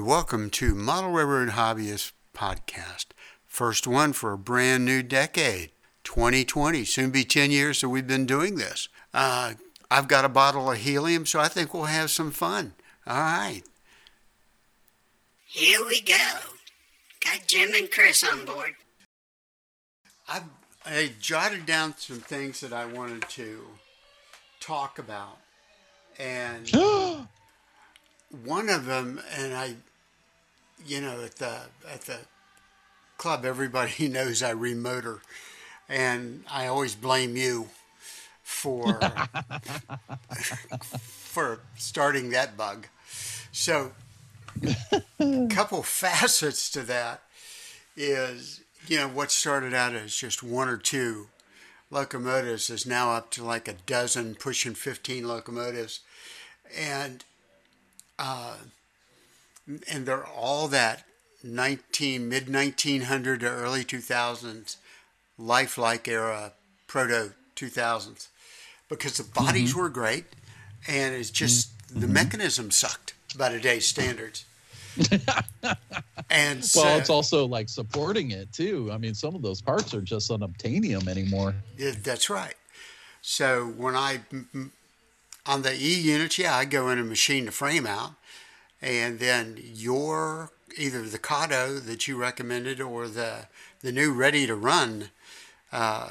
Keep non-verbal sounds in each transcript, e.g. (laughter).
and welcome to Model Railroad Hobbyist Podcast. First one for a brand new decade, 2020. Soon be 10 years that we've been doing this. Uh, I've got a bottle of helium, so I think we'll have some fun. All right. Here we go. Got Jim and Chris on board. I, I jotted down some things that I wanted to talk about. And (gasps) one of them, and I, you know, at the at the club, everybody (laughs) knows I remotor, and I always blame you for (laughs) for starting that bug. So, a couple (laughs) facets to that is, you know, what started out as just one or two locomotives is now up to like a dozen, pushing 15 locomotives. And uh, and they're all that 19 mid 1900 to early 2000s lifelike era proto 2000s because the bodies Mm-hmm. were great and it's just the mechanism sucked by today's standards (laughs) and so, Well, it's also like supporting it too. I mean, some of those parts are just unobtainium anymore. Yeah, that's right. So when i on the E units, yeah, I go in and machine the frame out, and then your either the Kato that you recommended or the the new ready to run uh,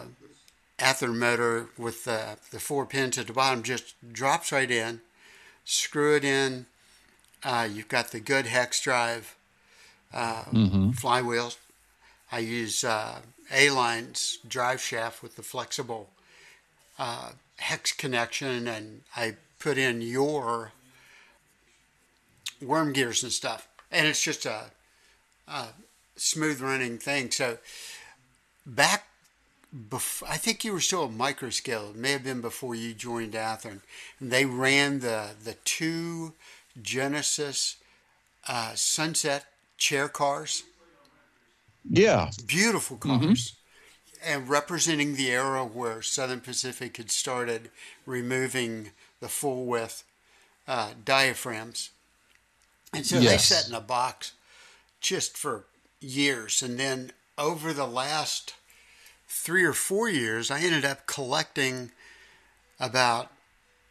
Athearn motor with the the four pins at the bottom just drops right in. Screw it in. Uh, you've got the good hex drive uh, flywheels. I use uh, A-Line's drive shaft with the flexible uh, hex connection, and I put in your worm gears and stuff, and it's just a, a smooth running thing. So back, bef- I think you were still at Microscale. It may have been before you joined Athearn. And they ran the the two Genesis uh, Sunset chair cars Yeah. beautiful cars and representing the era where Southern Pacific had started removing the full width uh, diaphragms. And so they sat in a box just for years. And then over the last three or four years, I ended up collecting about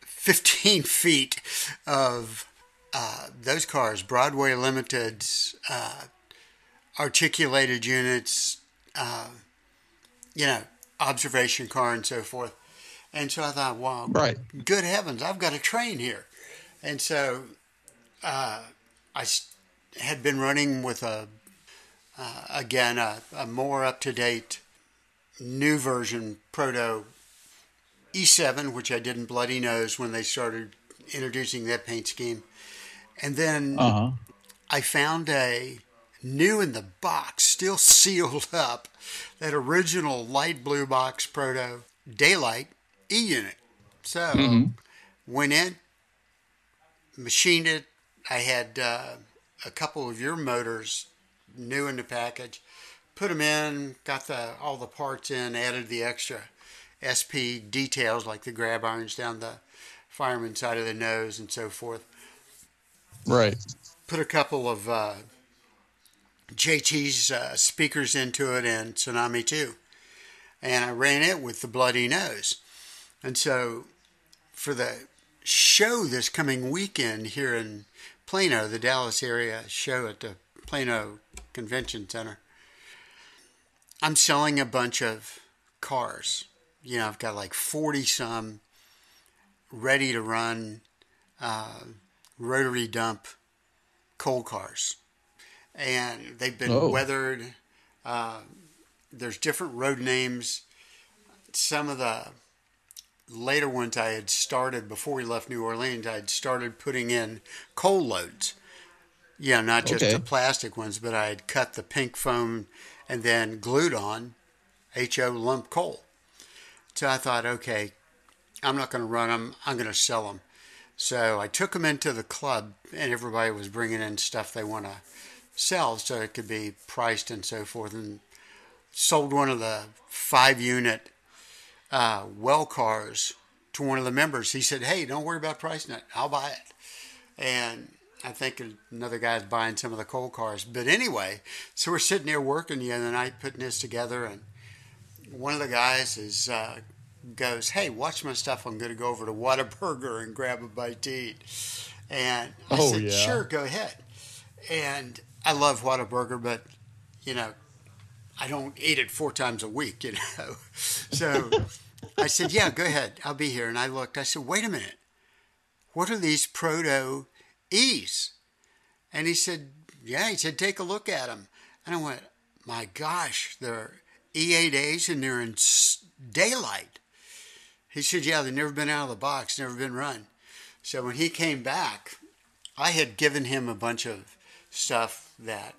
15 (laughs) feet of uh, those cars, Broadway Limited's uh, articulated units, uh, you know, observation car and so forth. And so I thought, wow, Right. good heavens, I've got a train here. And so uh, I had been running with a, uh, again, a, a more up to date new version Proto E7, which I did in bloody nose when they started introducing that paint scheme. And then Uh huh. I found a new in the box, still (laughs) sealed up, that original light blue box proto daylight E unit. So went in, machined it. I had uh, a couple of your motors new in the package. Put them in, got the all the parts in, added the extra SP details like the grab irons down the fireman side of the nose and so forth Right. put a couple of uh, JT's uh, speakers into it and Tsunami 2. And I ran it with the bloody nose. And so for the show this coming weekend here in Plano, the Dallas area show at the Plano Convention Center, I'm selling a bunch of cars. You know, I've got like 40 some ready to run uh, rotary dump coal cars, and they've been Oh. weathered. Uh, there's different road names. Some of the later ones I had started before we left New Orleans. I had started putting in coal loads. Yeah, not just Okay. the plastic ones, but I had cut the pink foam and then glued on HO lump coal. So I thought, okay, I'm not going to run them. I'm going to sell them. So I took them into the club, and everybody was bringing in stuff they want to sell, so it could be priced and so forth. And sold one of the five unit uh, well cars to one of the members. He said, "Hey, don't worry about pricing it. I'll buy it." And I think another guy's buying some of the coal cars. But anyway, so we're sitting there working the other night putting this together, and one of the guys is uh, goes, "Hey, watch my stuff. I'm going to go over to Whataburger and grab a bite to eat." And I Oh, said, yeah. "Sure, go ahead." And I love Whataburger, but you know, I don't eat it four times a week, you know. (laughs) So I said, "Yeah, go ahead. I'll be here." And I looked. I said, "Wait a minute. What are these proto E's?" And he said, "Yeah." He said, "Take a look at them." And I went, "My gosh, they're E8As and they're in daylight." He said, "Yeah, they've never been out of the box, never been run." So when he came back, I had given him a bunch of stuff that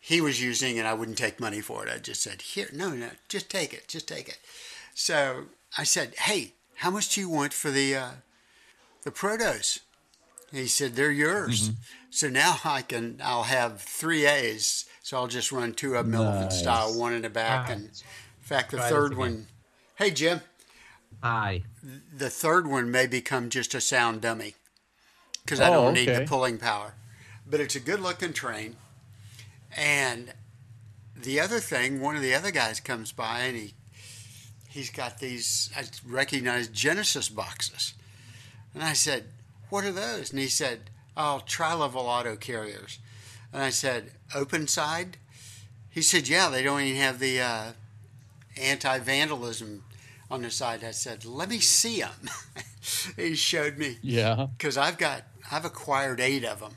he was using, and I wouldn't take money for it. I just said, "Here, no, no, just take it, just take it." So I said, "Hey, how much do you want for the uh, the protos?" And he said, "They're yours." So now I can, I'll have three A's. So I'll just run two of them elephant style, one in the back, and in fact, the Try third one. Hey, Jim, Hi. the third one may become just a sound dummy because I Oh, don't need the pulling power. But it's a good looking train. And the other thing, one of the other guys comes by and he he's got these I recognize Genesis boxes. And I said, What are those? And he said, Oh, tri level auto carriers. And I said, Open side? He said, Yeah, they don't even have the uh, anti vandalism on the side. I said, Let me see them. (laughs) he showed me Yeah. because I've got I've acquired eight of them,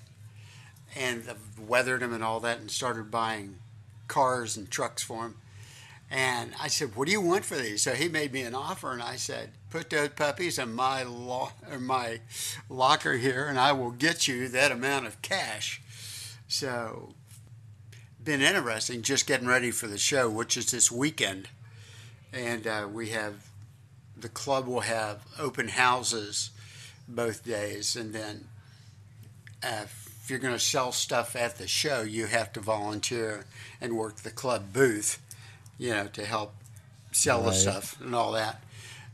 and weathered them and all that, and started buying cars and trucks for him. And I said, "What do you want for these?" So he made me an offer, and I said, "Put those puppies in my lo- my locker here, and I will get you that amount of cash." So, been interesting. Just getting ready for the show, which is this weekend, and uh, we have the club will have open houses both days, and then uh, you're going to sell stuff at the show, you have to volunteer and work the club booth, you know, to help sell the stuff and all that.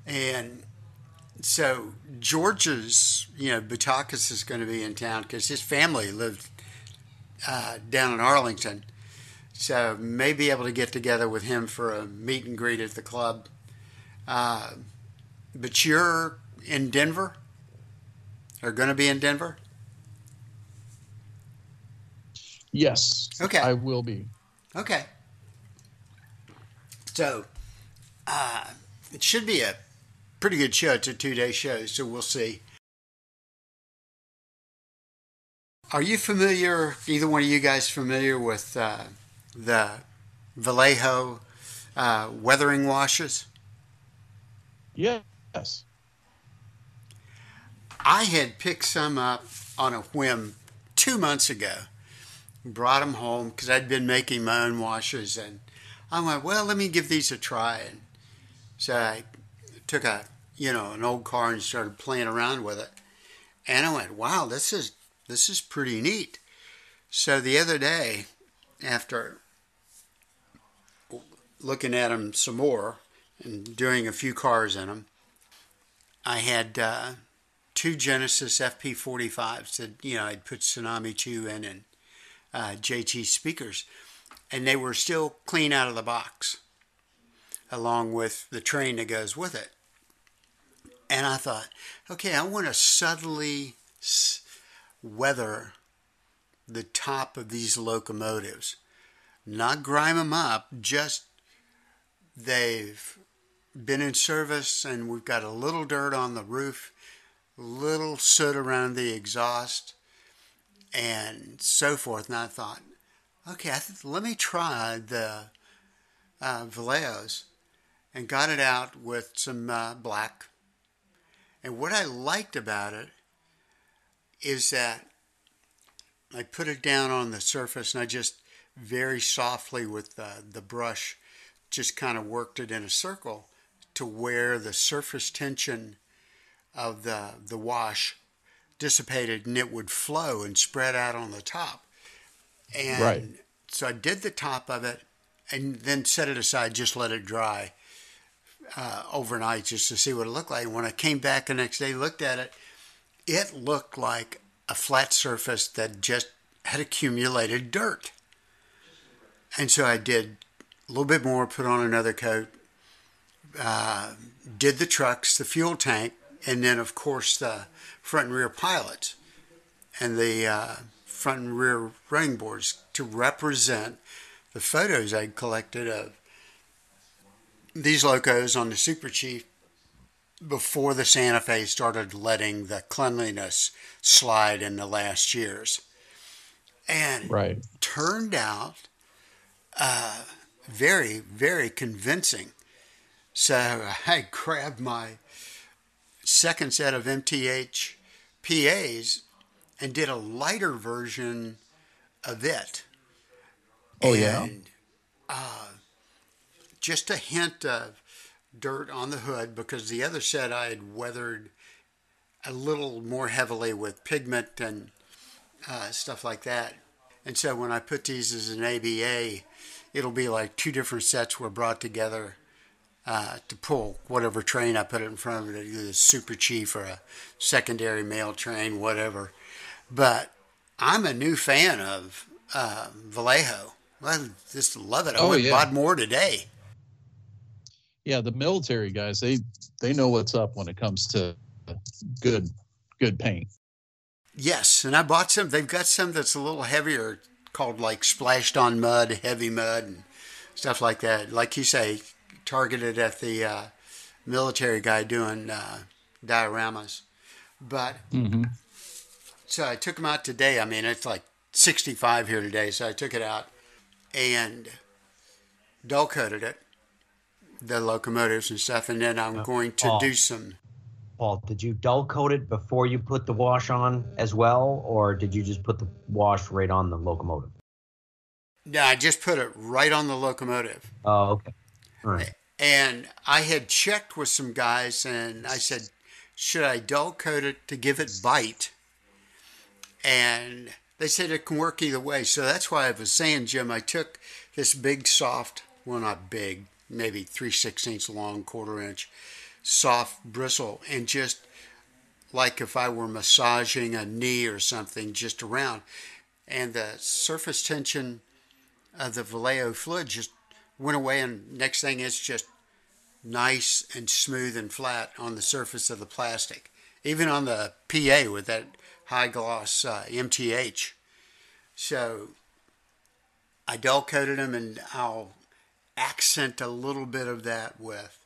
And so George's, you know, Butakas is going to be in town because his family lived uh, down in Arlington. So may be able to get together with him for a meet and greet at the club. Uh, but you're in Denver? Are going to be in Denver? Yes. Okay. I will be. Okay. So, uh, it should be a pretty good show. It's a two day show, so we'll see. Are you familiar, either one of you guys familiar with uh, the Vallejo uh, weathering washes? Yes. I had picked some up on a whim two months ago. Brought them home because I'd been making my own washers. and I went, well, let me give these a try. And so I took a, you know, an old car and started playing around with it. And I went, wow, this is this is pretty neat. So the other day, after looking at them some more and doing a few cars in them, I had uh, two Genesis FP45s that you know I'd put Tsunami 2 in and uh, JT speakers, and they were still clean out of the box, along with the train that goes with it. And I thought, okay, I want to subtly weather the top of these locomotives, not grime them up, just they've been in service and we've got a little dirt on the roof, little soot around the exhaust, and so forth. And I thought, okay, I th- let me try the uh, Vallejos and got it out with some uh, black. And what I liked about it is that I put it down on the surface and I just very softly with the brush just kind of worked it in a circle to where the surface tension of the the wash dissipated and it would flow and spread out on the top. And Right. so I did the top of it and then set it aside, just let it dry uh, overnight just to see what it looked like. When I came back the next day, looked at it, it looked like a flat surface that just had accumulated dirt. And so I did a little bit more, put on another coat, uh, did the trucks, the fuel tank, and then, of course, the front and rear pilots and the uh, front and rear running boards to represent the photos I'd collected of these locos on the Super Chief before the Santa Fe started letting the cleanliness slide in the last years. And Right. turned out uh, very, very convincing. So I grabbed my second set of MTH PAs and did a lighter version of it. Oh, yeah? And, uh, just a hint of dirt on the hood because the other set I had weathered a little more heavily with pigment and uh, stuff like that. And so when I put these as an ABA, it'll be like two different sets were brought together uh, to pull whatever train I put it in front of it, either a Super Chief or a secondary mail train, whatever. But I'm a new fan of uh, Vallejo. I just love it. I Oh, went yeah. bought more today. Yeah, the military guys, they they know what's up when it comes to good good paint. Yes, and I bought some. They've got some that's a little heavier, called like splashed on mud, heavy mud, and stuff like that. Like you say, targeted at the uh, military guy doing uh, dioramas. But Mm-hmm. so I took them out today. I mean, it's like 65 here today, so I took it out and dull coated it, the locomotives and stuff, and then I'm going to oh. do some. Paul, did you dull coat it before you put the wash on as well, or did you just put the wash right on the locomotive? Yeah, I just put it right on the locomotive. Oh, okay. All right. And I had checked with some guys and I said, should I dull coat it to give it bite? And they said it can work either way. So that's why I was saying, Jim, I took this big, soft, well, not big, maybe 3 sixteenths long, quarter inch, soft bristle, and just like if I were massaging a knee or something just around. And the surface tension of the Vallejo fluid just went away, and next thing it's just nice and smooth and flat on the surface of the plastic, even on the PA with that high gloss uh, MTH. So I dull coated them, and I'll accent a little bit of that with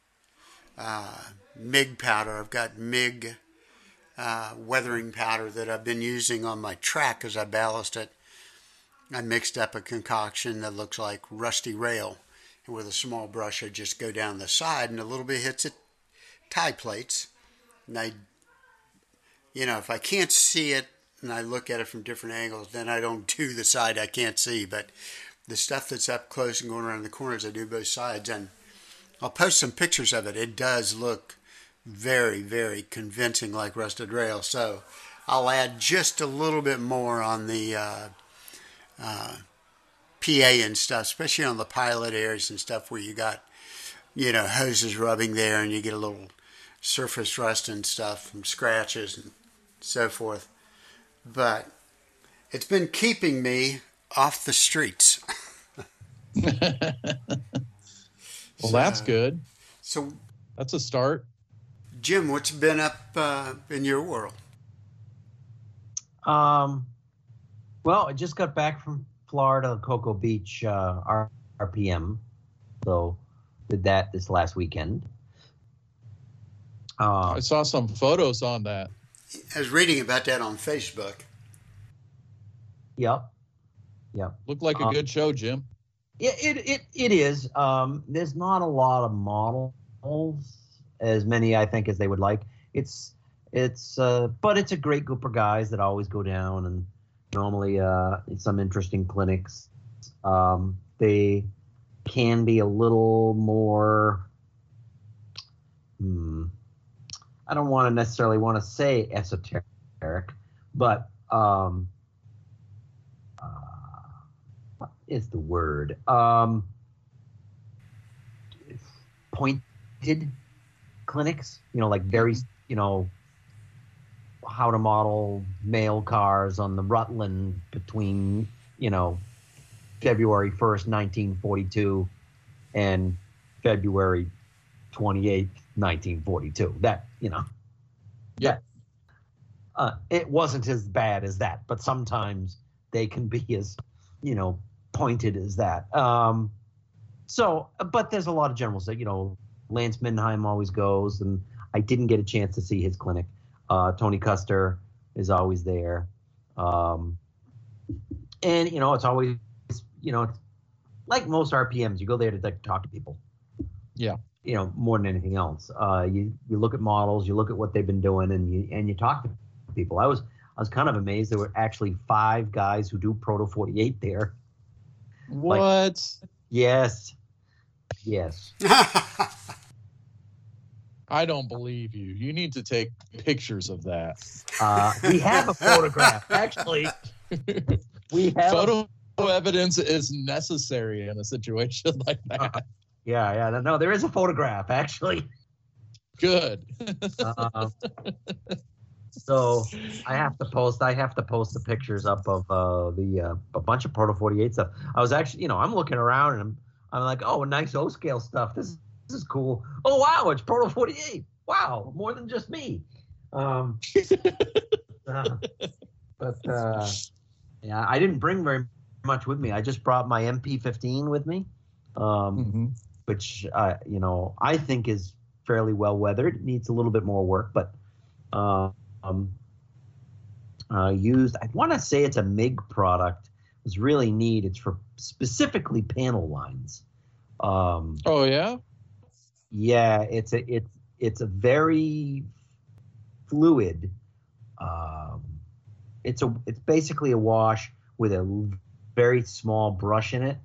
uh, MIG powder. I've got MIG uh, weathering powder that I've been using on my track as I ballast it. I mixed up a concoction that looks like rusty rail. And with a small brush, I just go down the side and a little bit hits it tie plates. And I, you know, if I can't see it and I look at it from different angles, then I don't do the side I can't see. But the stuff that's up close and going around the corners, I do both sides. And I'll post some pictures of it. It does look very, very convincing like rusted rail. So I'll add just a little bit more on the uh, uh, PA and stuff, especially on the pilot areas and stuff where you got, you know, hoses rubbing there and you get a little surface rust and stuff from scratches and so forth. But it's been keeping me off the streets. (laughs) Well, that's good. So, That's a start. Jim, what's been up uh, in your world? Um, well, I just got back from Florida, Cocoa Beach, uh, R- RPM. So did that this last weekend. Uh, I saw some photos on that. I was reading about that on Facebook. yep. Yep. Looked like a Uh, good show, Jim. It, it, it, it is. Um, there's not a lot of models, as many I think as they would like. It's it's uh, but it's a great group of guys that always go down and normally uh, some interesting clinics. Um, they can be a little more. Hmm, I don't want to necessarily want to say esoteric, but um, uh, what is the word? Um, pointed clinics, you know, like very, you know, how to model mail cars on the Rutland between you know February 1st, 1942 and February 28th, 1942. That, you know. Yeah. Uh, it wasn't as bad as that, but sometimes they can be as, you know, pointed as that. Um, so, but there's a lot of generals that, you know, Lance Mindheim always goes, and I didn't get a chance to see his clinic. Uh, Tony Koester is always there. Um, and, you know, it's always, you know, it's like most RPMs, you go there to like, talk to people. Yeah. You know, more than anything else. Uh, you you look at models, you look at what they've been doing, and you and you talk to people. I was I was kind of amazed there were actually five guys who do Proto 48 there. What? Yes. Yes. (laughs) I don't believe you. You need to take pictures of that. Uh, we have a photograph. Actually, (laughs) we have. a- Photo evidence is necessary in a situation (laughs) like that. yeah, yeah. No, there is a photograph actually. Good. Uh, (laughs) so I have to post. I have to post the pictures up of uh, the uh, a bunch of Proto 48 stuff. I was actually, you know, I'm looking around and I'm, I'm like, oh, nice O scale stuff. This this is cool. Oh wow, it's Proto 48. Wow, more than just me. Um, (laughs) uh, but uh, yeah, I didn't bring very much with me. I just brought my MP15 with me. Um, Mhm. which uh, you know I think is fairly well weathered. It needs a little bit more work, but uh, um, uh, used. I want to say it's a MIG product. It's really neat. It's for specifically panel lines. Um, Oh yeah. Yeah, it's a it's it's a very fluid. Um, it's a it's basically a wash with a very small brush in it.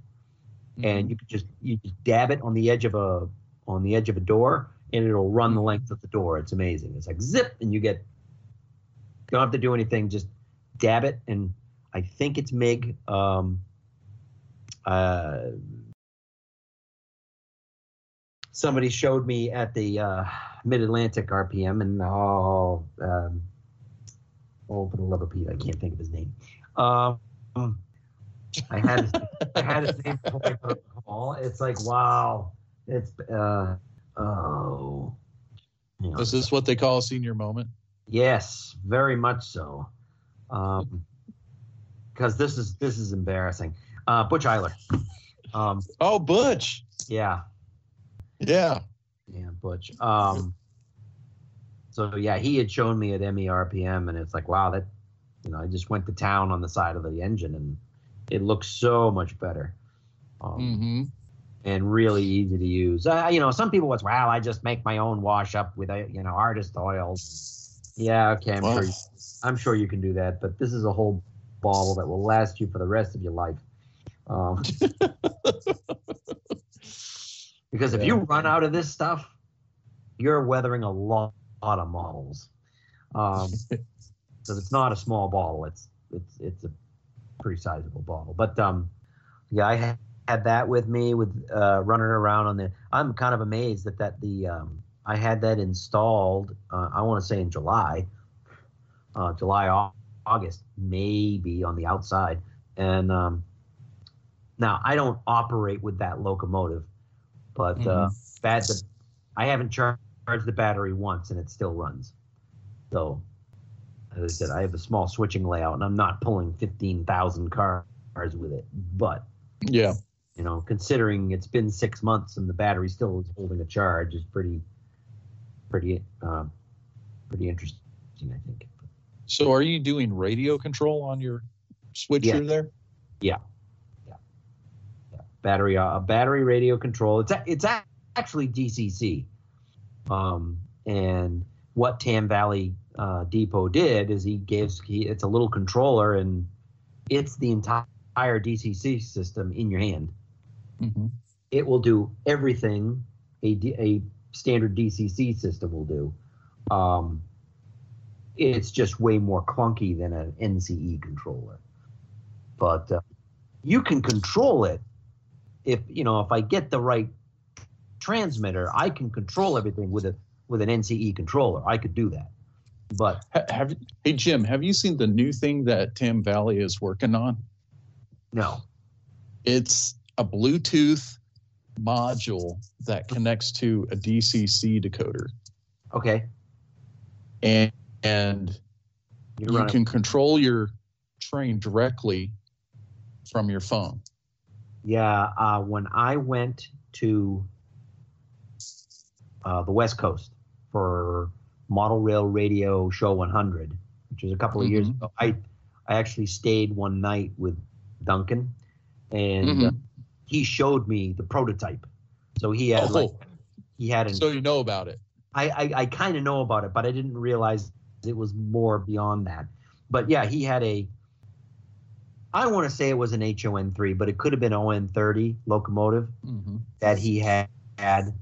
And you could just you just dab it on the edge of a on the edge of a door and it'll run the length of the door. It's amazing. It's like zip and you get don't have to do anything. Just dab it and i think it's mig um uh somebody showed me at the uh mid-atlantic rpm and oh um oh for the love of pete i can't think of his name um I had his, I had his name before I put the call. It's like wow. It's uh oh. You know, Is this what they call a senior moment? yes, very much so. Um, because this is this is embarrassing. Uh, Butch Eiler. Um, Oh, Butch. yeah, Yeah. yeah, Butch. Um, so yeah, he had shown me at MERPM, and it's like wow, that you know, I just went to town on the side of the engine, and it looks so much better. Um, hmm and really easy to use. Uh, you know, some people was, well, I just make my own wash up with a, you know, artist oils. Yeah, okay, I'm Wow. sure, you, I'm sure you can do that, but this is a whole bottle that will last you for the rest of your life. Um, (laughs) (laughs) because if you run out of this stuff, you're weathering a lot, lot of models. Um, (laughs) so it's not a small bottle. It's it's it's a pretty sizable bottle. But um, yeah, I had, had that with me with uh, running around on the. I'm kind of amazed that that the um, I had that installed. Uh, I want to say in July, uh, July Au- August maybe on the outside, and um, now I don't operate with that locomotive, but uh, bad the I haven't charged the battery once and it still runs. So, as I said, I have a small switching layout and I'm not pulling 15,000 cars with it. But, Yeah. you know, considering it's been six months and the battery still is holding a charge is pretty, pretty, um, pretty interesting, I think. So are you doing radio control on your switcher there? Yeah. there? Battery uh, battery radio control. It's a, it's a, actually DCC. Um, and what Tam Valley uh, Depot did is he gives he, it's a little controller and it's the entire DCC system in your hand. Mm-hmm. It will do everything a, a standard DCC system will do. Um, it's just way more clunky than an NCE controller. But uh, you can control it if you know if I get the right transmitter, I can control everything with a with an NCE controller. I could do that. But Ha- Have hey Jim, have you seen the new thing that Tam Valley is working on? no, It's a Bluetooth module that connects to a DCC decoder, okay, and and you're you can control your train directly from your phone. Yeah, uh, when I went to uh, the West Coast for Model Rail Radio Show 100, which was a couple of years Mhm. ago, I I actually stayed one night with Duncan, and uh, Mhm. he showed me the prototype. So he had like Oh, he had an so you know about it. I, I, I kind of know about it, but I didn't realize it was more beyond that. But yeah, he had a. I want to say it was an HON three, but it could have been ON thirty locomotive Mhm. that he had, had,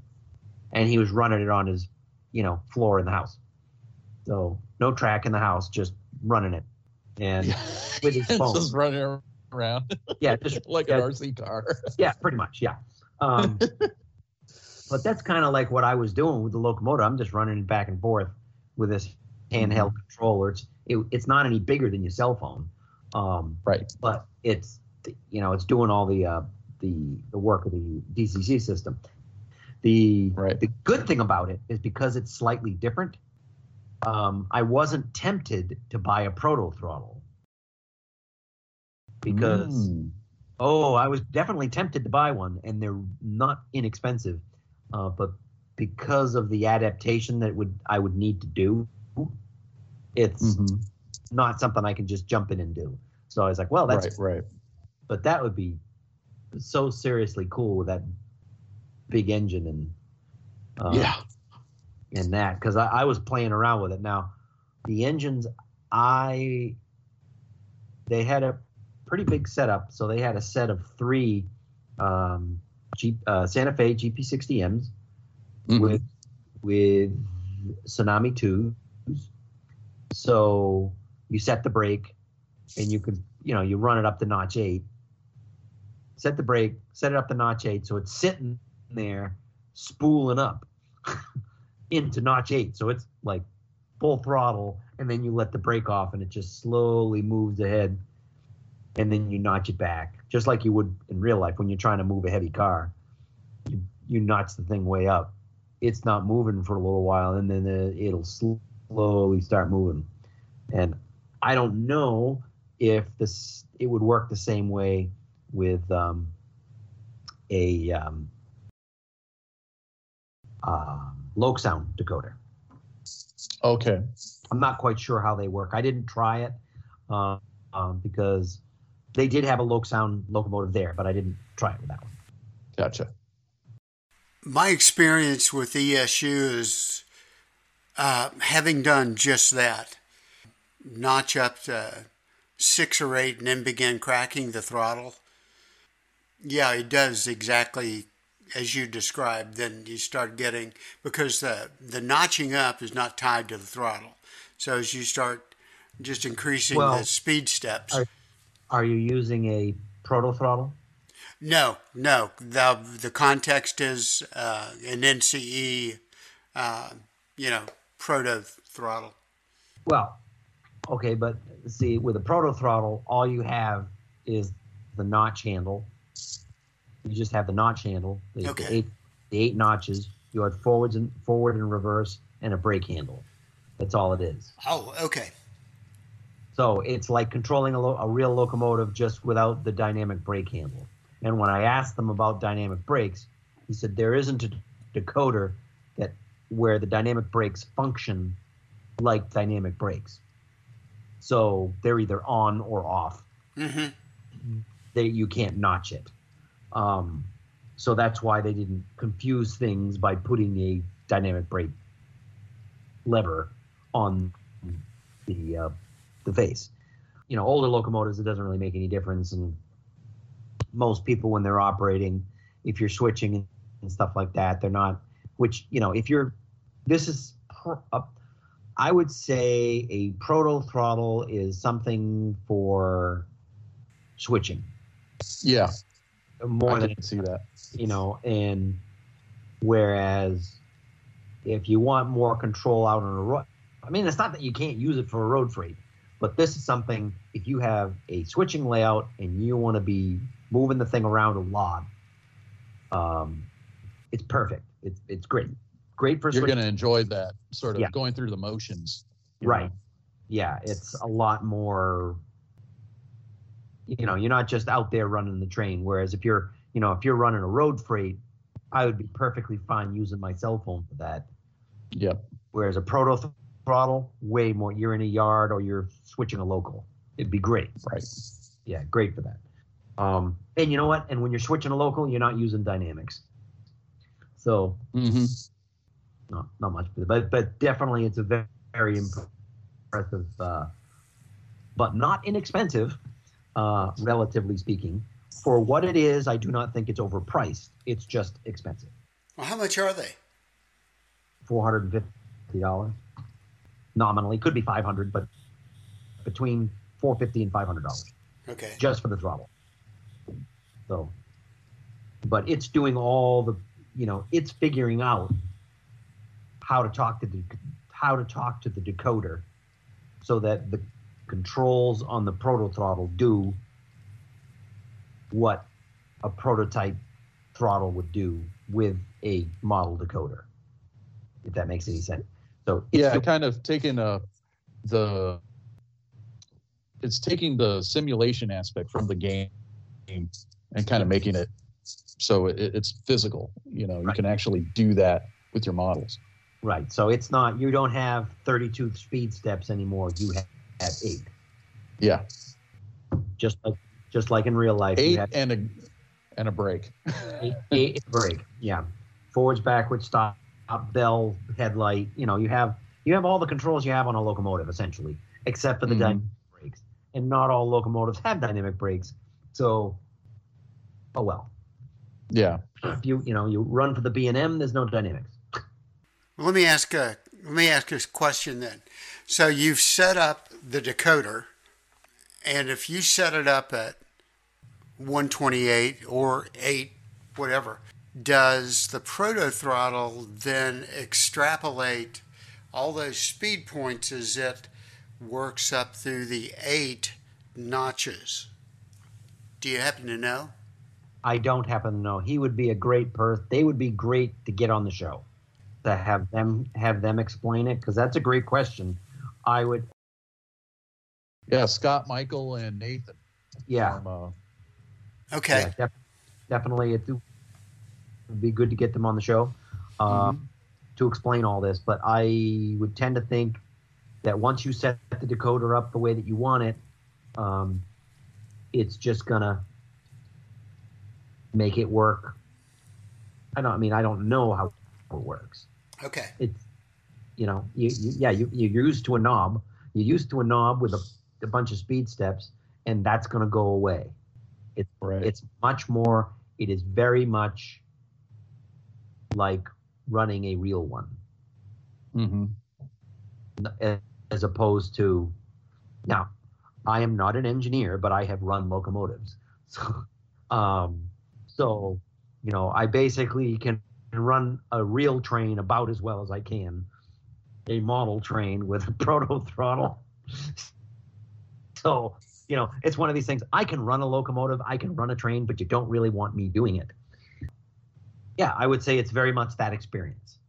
and he was running it on his, you know, floor in the house. So no track in the house, just running it, and (laughs) with his (laughs) phone. just running around yeah, (laughs) just like yeah, an RC car. yeah, pretty much, yeah. Um, but that's kind of like what I was doing with the locomotive. I'm just running it back and forth with this handheld controller. It's it, it's not any bigger than your cell phone, um, Right. but it's you know it's doing all the uh, the the work of the DCC system. The Right. the good thing about it is because it's slightly different. Um, I wasn't tempted to buy a proto throttle because Mm. Oh, I was definitely tempted to buy one, and they're not inexpensive. Uh, but because of the adaptation that would I would need to do, it's Mhm. not something I can just jump in and do. So I was like, well, that's right, right. but that would be so seriously cool with that big engine and uh, yeah. and that because I, I was playing around with it. Now, the engines, I they had a pretty big setup, so they had a set of three um, Jeep, uh, Santa Fe GP60Ms Mhm. with with Tsunami twos. So you set the brake, and you could you know you run it up to notch eight. Set the brake, set it up to notch eight, so it's sitting there spooling up (laughs) into notch eight. So it's like full throttle, and then you let the brake off, and it just slowly moves ahead, and then you notch it back, just like you would in real life when you're trying to move a heavy car. You, you notch the thing way up. It's not moving for a little while, and then uh, it'll slowly start moving. And I don't know if this it would work the same way with um, a um, uh, LokSound decoder. Okay. I'm not quite sure how they work. I didn't try it uh, um, because they did have a LokSound locomotive there, but I didn't try it with that one. Gotcha. My experience with ESU is uh, having done just that notch up to six or eight and then begin cracking the throttle. Yeah, it does exactly as you described. Then you start getting, because the, the notching up is not tied to the throttle. So as you start just increasing Well, the speed steps. are- Are you using a proto throttle? No, no. The the context is uh, an NCE, uh, you know, proto throttle. Well, okay, but see, with a proto throttle, all you have is the notch handle. You just have the notch handle, the, Okay. the eight, the eight notches. You have forwards and forward and reverse, and a brake handle. That's all it is. Oh, okay. So it's like controlling a, lo- a real locomotive just without the dynamic brake handle. And when I asked them about dynamic brakes, he said there isn't a decoder that where the dynamic brakes function like dynamic brakes. So they're either on or off. hmm They you can't notch it. Um, so that's why they didn't confuse things by putting a dynamic brake lever on the uh, the face. You know, older locomotives, it doesn't really make any difference. And most people, when they're operating, if you're switching and, and stuff like that, they're not. Which you know, if you're, this is, pr- a, I would say a proto throttle is something for switching Yeah. more I than see that. you know, and whereas if you want more control out on a road, I mean, it's not that you can't use it for a road freight, but this is something if you have a switching layout and you want to be moving the thing around a lot, um, it's perfect. It's it's great, great for You're going to enjoy that sort of Yeah. going through the motions. Right. know? yeah, it's a lot more. You know, you're not just out there running the train. Whereas if you're, you know, if you're running a road freight, I would be perfectly fine using my cell phone for that. Yep. Whereas a proto throttle, way more. You're in a yard or you're switching a local. It'd be great. Right. Yeah, great for that. Um, and you know what? And when you're switching a local, you're not using dynamics. So hmm not not much, but but definitely it's a very, very impressive, uh, but not inexpensive, uh, relatively speaking. For what it is, I do not think it's overpriced. It's just expensive. Well, how much are they? Four hundred and fifty dollars nominally, could be five hundred, but between four fifty and five hundred dollars Okay. just for the throttle. So, but it's doing all the, you know, it's figuring out how to talk to the how to talk to the decoder, so that the controls on the proto throttle do what a prototype throttle would do with a model decoder. If that makes any sense. So it's Yeah, doing- kind of taking a the it's taking the simulation aspect from the game and kind of making it so it, it's physical. You know, you can actually do that with your models. Right. So it's not you don't have 32 speed steps anymore. You have, have eight. Yeah, Just like just like in real life, eight and a and a break. eight, eight break. Yeah. Forwards, backwards, stop, bell, headlight. You know, you have you have all the controls you have on a locomotive essentially, except for the Mhm. dynamic brakes. And not all locomotives have dynamic brakes. So, oh well. Yeah. If you you know you run for the B and M, there's no dynamics. Let me ask a let me ask a question then. So you've set up the decoder, and if you set it up at 128 or 8, whatever, does the proto throttle then extrapolate all those speed points as it works up through the eight notches? Do you happen to know? I don't happen to know. He would be a great person. They would be great to get on the show to have them have them explain it because that's a great question. I would, Yeah, Scott, Michael, and Nathan. yeah, From, uh, Okay. yeah def- definitely. It would be good to get them on the show uh, Mhm. to explain all this. But I would tend to think that once you set the decoder up the way that you want it, um, it's just gonna make it work. I don't. I mean, I don't know how it works. Okay. it's you know you, you yeah you, you're used to a knob. You're used to a knob with a, a bunch of speed steps and that's going to go away. Right. it's much more it is very much like running a real one. Hmm as opposed to now i am not an engineer but i have run locomotives. (laughs) So um so you know i basically can run a real train about as well as i can. A model train with a (laughs) proto throttle so you know it's one of these things. I can run a locomotive i can run a train but you don't really want me doing it. Yeah i would say it's very much that experience.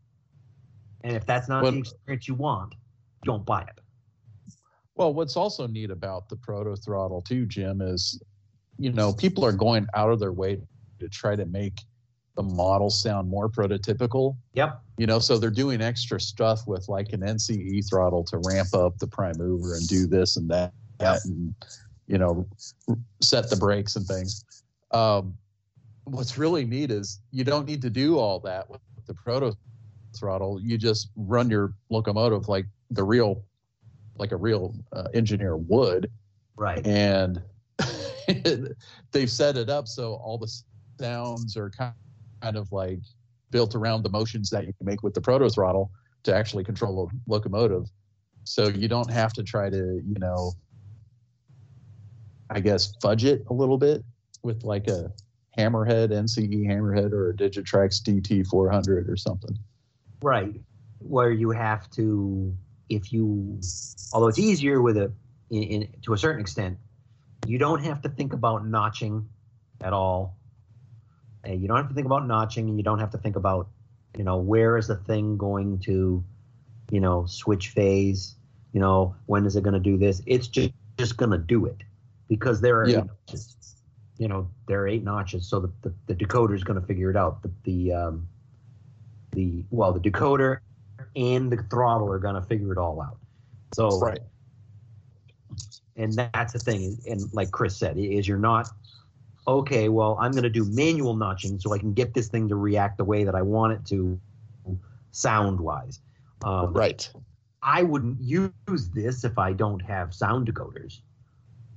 And if that's not Well- the experience you want don't buy it. Well, what's also neat about the proto throttle too, Jim, is you know people are going out of their way to try to make the model sound more prototypical. yep You know, so they're doing extra stuff with like an NCE throttle to ramp up the prime mover and do this and that, that and you know set the brakes and things. Um, what's really neat is you don't need to do all that with the proto throttle. You just run your locomotive like the real, like a real uh, engineer would, right and (laughs) they've set it up so all the sounds are kind kind of like built around the motions that you can make with the proto throttle to actually control a locomotive. So you don't have to try to, you know, I guess fudge it a little bit with like a Hammerhead NCE Hammerhead or a Digitrax DT 400 or something. right where you have to if you, although it's easier with a, in, in to a certain extent, you don't have to think about notching at all. You don't have to think about notching, and you don't have to think about, you know, where is the thing going to, you know, switch phase. You know, when is it going to do this? It's just just going to do it because there are Yeah. notches. You know, there are eight notches, so the the, the decoder is going to figure it out. The the um, the well, the decoder and the throttle are going to figure it all out. So Right. and that's the thing and like chris said is you're not okay well i'm going to do manual notching so i can get this thing to react the way that i want it to sound wise um, Right. i wouldn't use this if i don't have sound decoders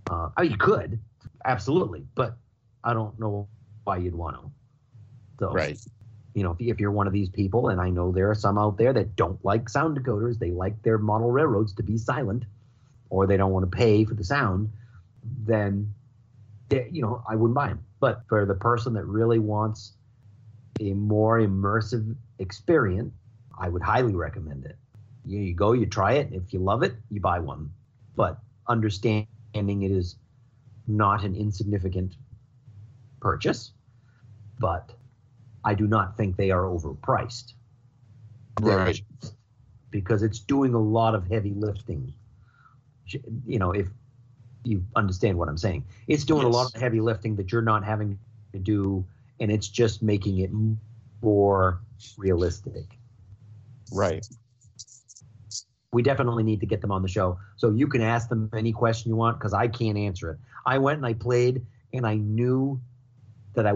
uh, oh you could absolutely but i don't know why you'd want to so Right. you know, if, if you're one of these people, and I know there are some out there that don't like sound decoders, they like their model railroads to be silent, or they don't want to pay for the sound, then, they, you know, I wouldn't buy them. But for the person that really wants a more immersive experience, I would highly recommend it. You, you go, you try it. If you love it, you buy one. But understanding it is not an insignificant purchase, but I do not think they are overpriced. Right. Because it's doing a lot of heavy lifting. You know, if you understand what I'm saying, it's doing a lot Yes. of heavy lifting that you're not having to do, and it's just making it more realistic. Right. we definitely need to get them on the show so you can ask them any question you want because i can't answer it i went and i played and i knew that i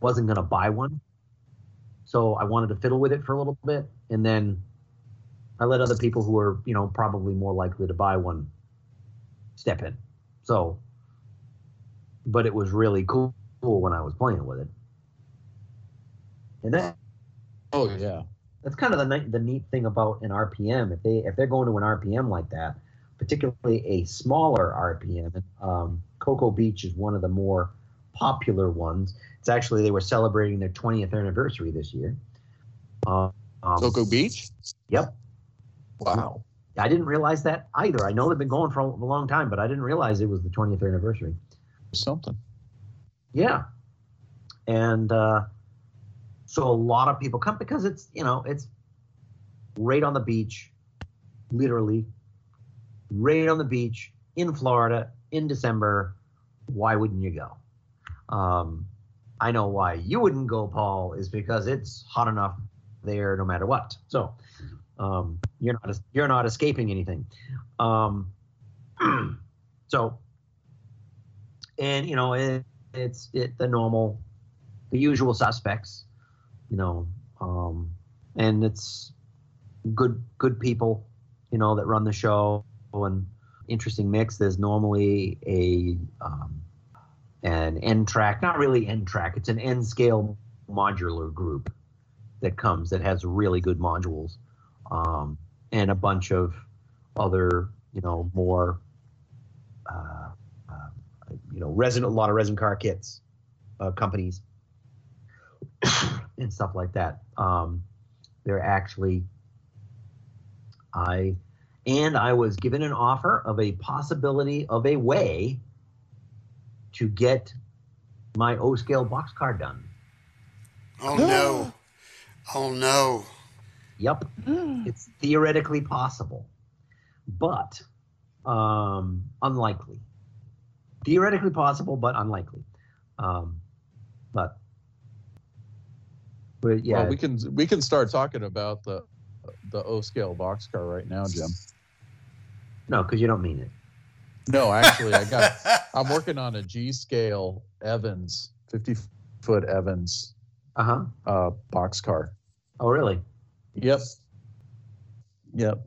wasn't going to buy one so i wanted to fiddle with it for a little bit and then i let other people who are you know probably more likely to buy one step in so but it was really cool when i was playing with it and that Oh yeah. that's kind of the the neat thing about an RPM. If they if they're going to an RPM like that, particularly a smaller RPM, um, Cocoa Beach is one of the more popular ones. It's actually they were celebrating their 20th anniversary this year. Uh, um, Cocoa Beach. Yep, Wow. I didn't realize that either. I know they've been going for a, long time, but I didn't realize it was the 20th anniversary. Something. Yeah. And uh, so a lot of people come because it's, you know, it's right on the beach, literally, right on the beach in Florida in December. Why wouldn't you go? Um, I know why you wouldn't go, Paul, is because it's hot enough there no matter what. So um, you're not you're not escaping anything. Um, (clears throat) so, and you know, it, it's it, the normal, the usual suspects, you know, um, and it's good good people, you know, that run the show and interesting mix. There's normally a um, an N track, not really N track. It's an N scale modular group that comes that has really good modules, um, and a bunch of other, you know, more, uh, uh, you know, resin a lot of resin car kits uh, companies and stuff like that. Um, they're actually, I, and I was given an offer of a possibility of a way to get my O scale boxcar done. Oh no. Oh no. Yep, it's theoretically possible, but um, unlikely. Theoretically possible, but unlikely. Um, but, but yeah, Well, we can we can start talking about the the O scale boxcar right now, Jim. no, because you don't mean it. No, actually, I got. (laughs) I'm working on a G scale Evans, 50 foot Evans Uh huh. uh, box car. Oh, really? Yep. Yep.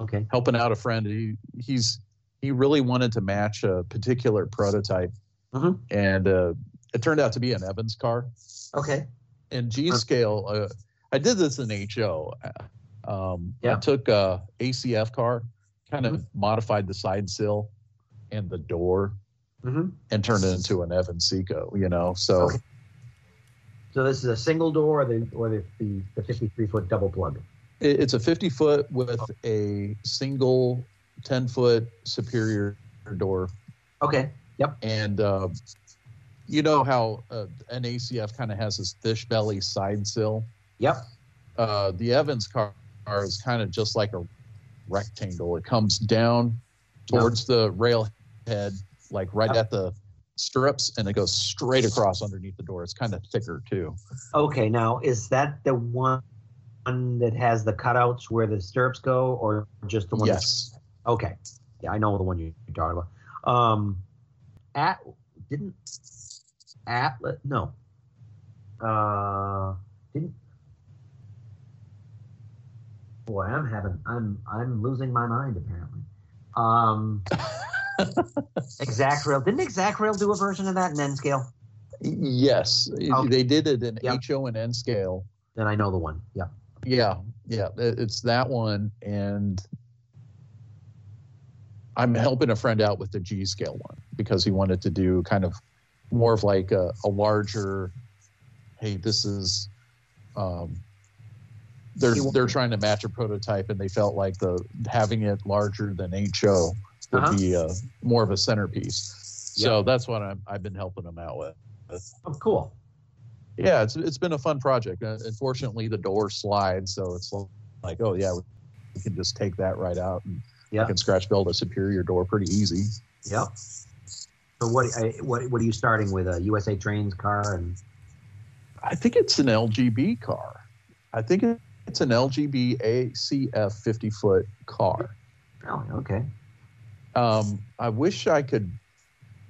Okay. Helping out a friend. He he's he really wanted to match a particular prototype, Mhm. and uh, it turned out to be an Evans car. Okay. in G scale, uh, I did this in HO. Um, Yeah. I took a ACF car, kind of modified the side sill and the door, hmm and turned it into an Evan Seco. You know, so Okay. So this is a single door, or the or the the, the 53 foot double plug. It's a 50 foot with a single 10 foot superior door. Okay. Yep. And uh, you know how uh, an ACF kind of has this fish belly side sill? Yep. Uh, the Evans car is kind of just like a rectangle. It comes down towards the rail head, like right Yep. at the stirrups, and it goes straight across underneath the door. It's kind of thicker too. Okay. Now, is that the one that has the cutouts where the stirrups go, or just the one? that's- Yes. Okay. Yeah, I know the one you're talking about. Um, at didn't Atlas? No. Uh, didn't. Boy, I'm having I'm I'm losing my mind apparently. Um, (laughs) Exact Rail didn't Exact Rail do a version of that in N scale? Yes, Okay. they did it in Yep. HO and N scale. Then I know the one. Yeah. Yeah, yeah, it's that one, and I'm helping a friend out with the G scale one because he wanted to do kind of more of like a, a larger. Hey, this is. Um, they're they're trying to match a prototype, and they felt like the having it larger than HO would Uh-huh. be uh, more of a centerpiece. So that's what I'm, I've been helping them out with. Oh, cool. Yeah, it's it's been a fun project. Uh, unfortunately, the door slides, so it's like, oh yeah, we can just take that right out, and. I can scratch build a superior door pretty easy. Yep. So what? I, what? What are you starting with? A USA Trains car and I think it's an LGB car. I think it's an LGB ACF 50 foot car. oh, okay. Um, I wish I could.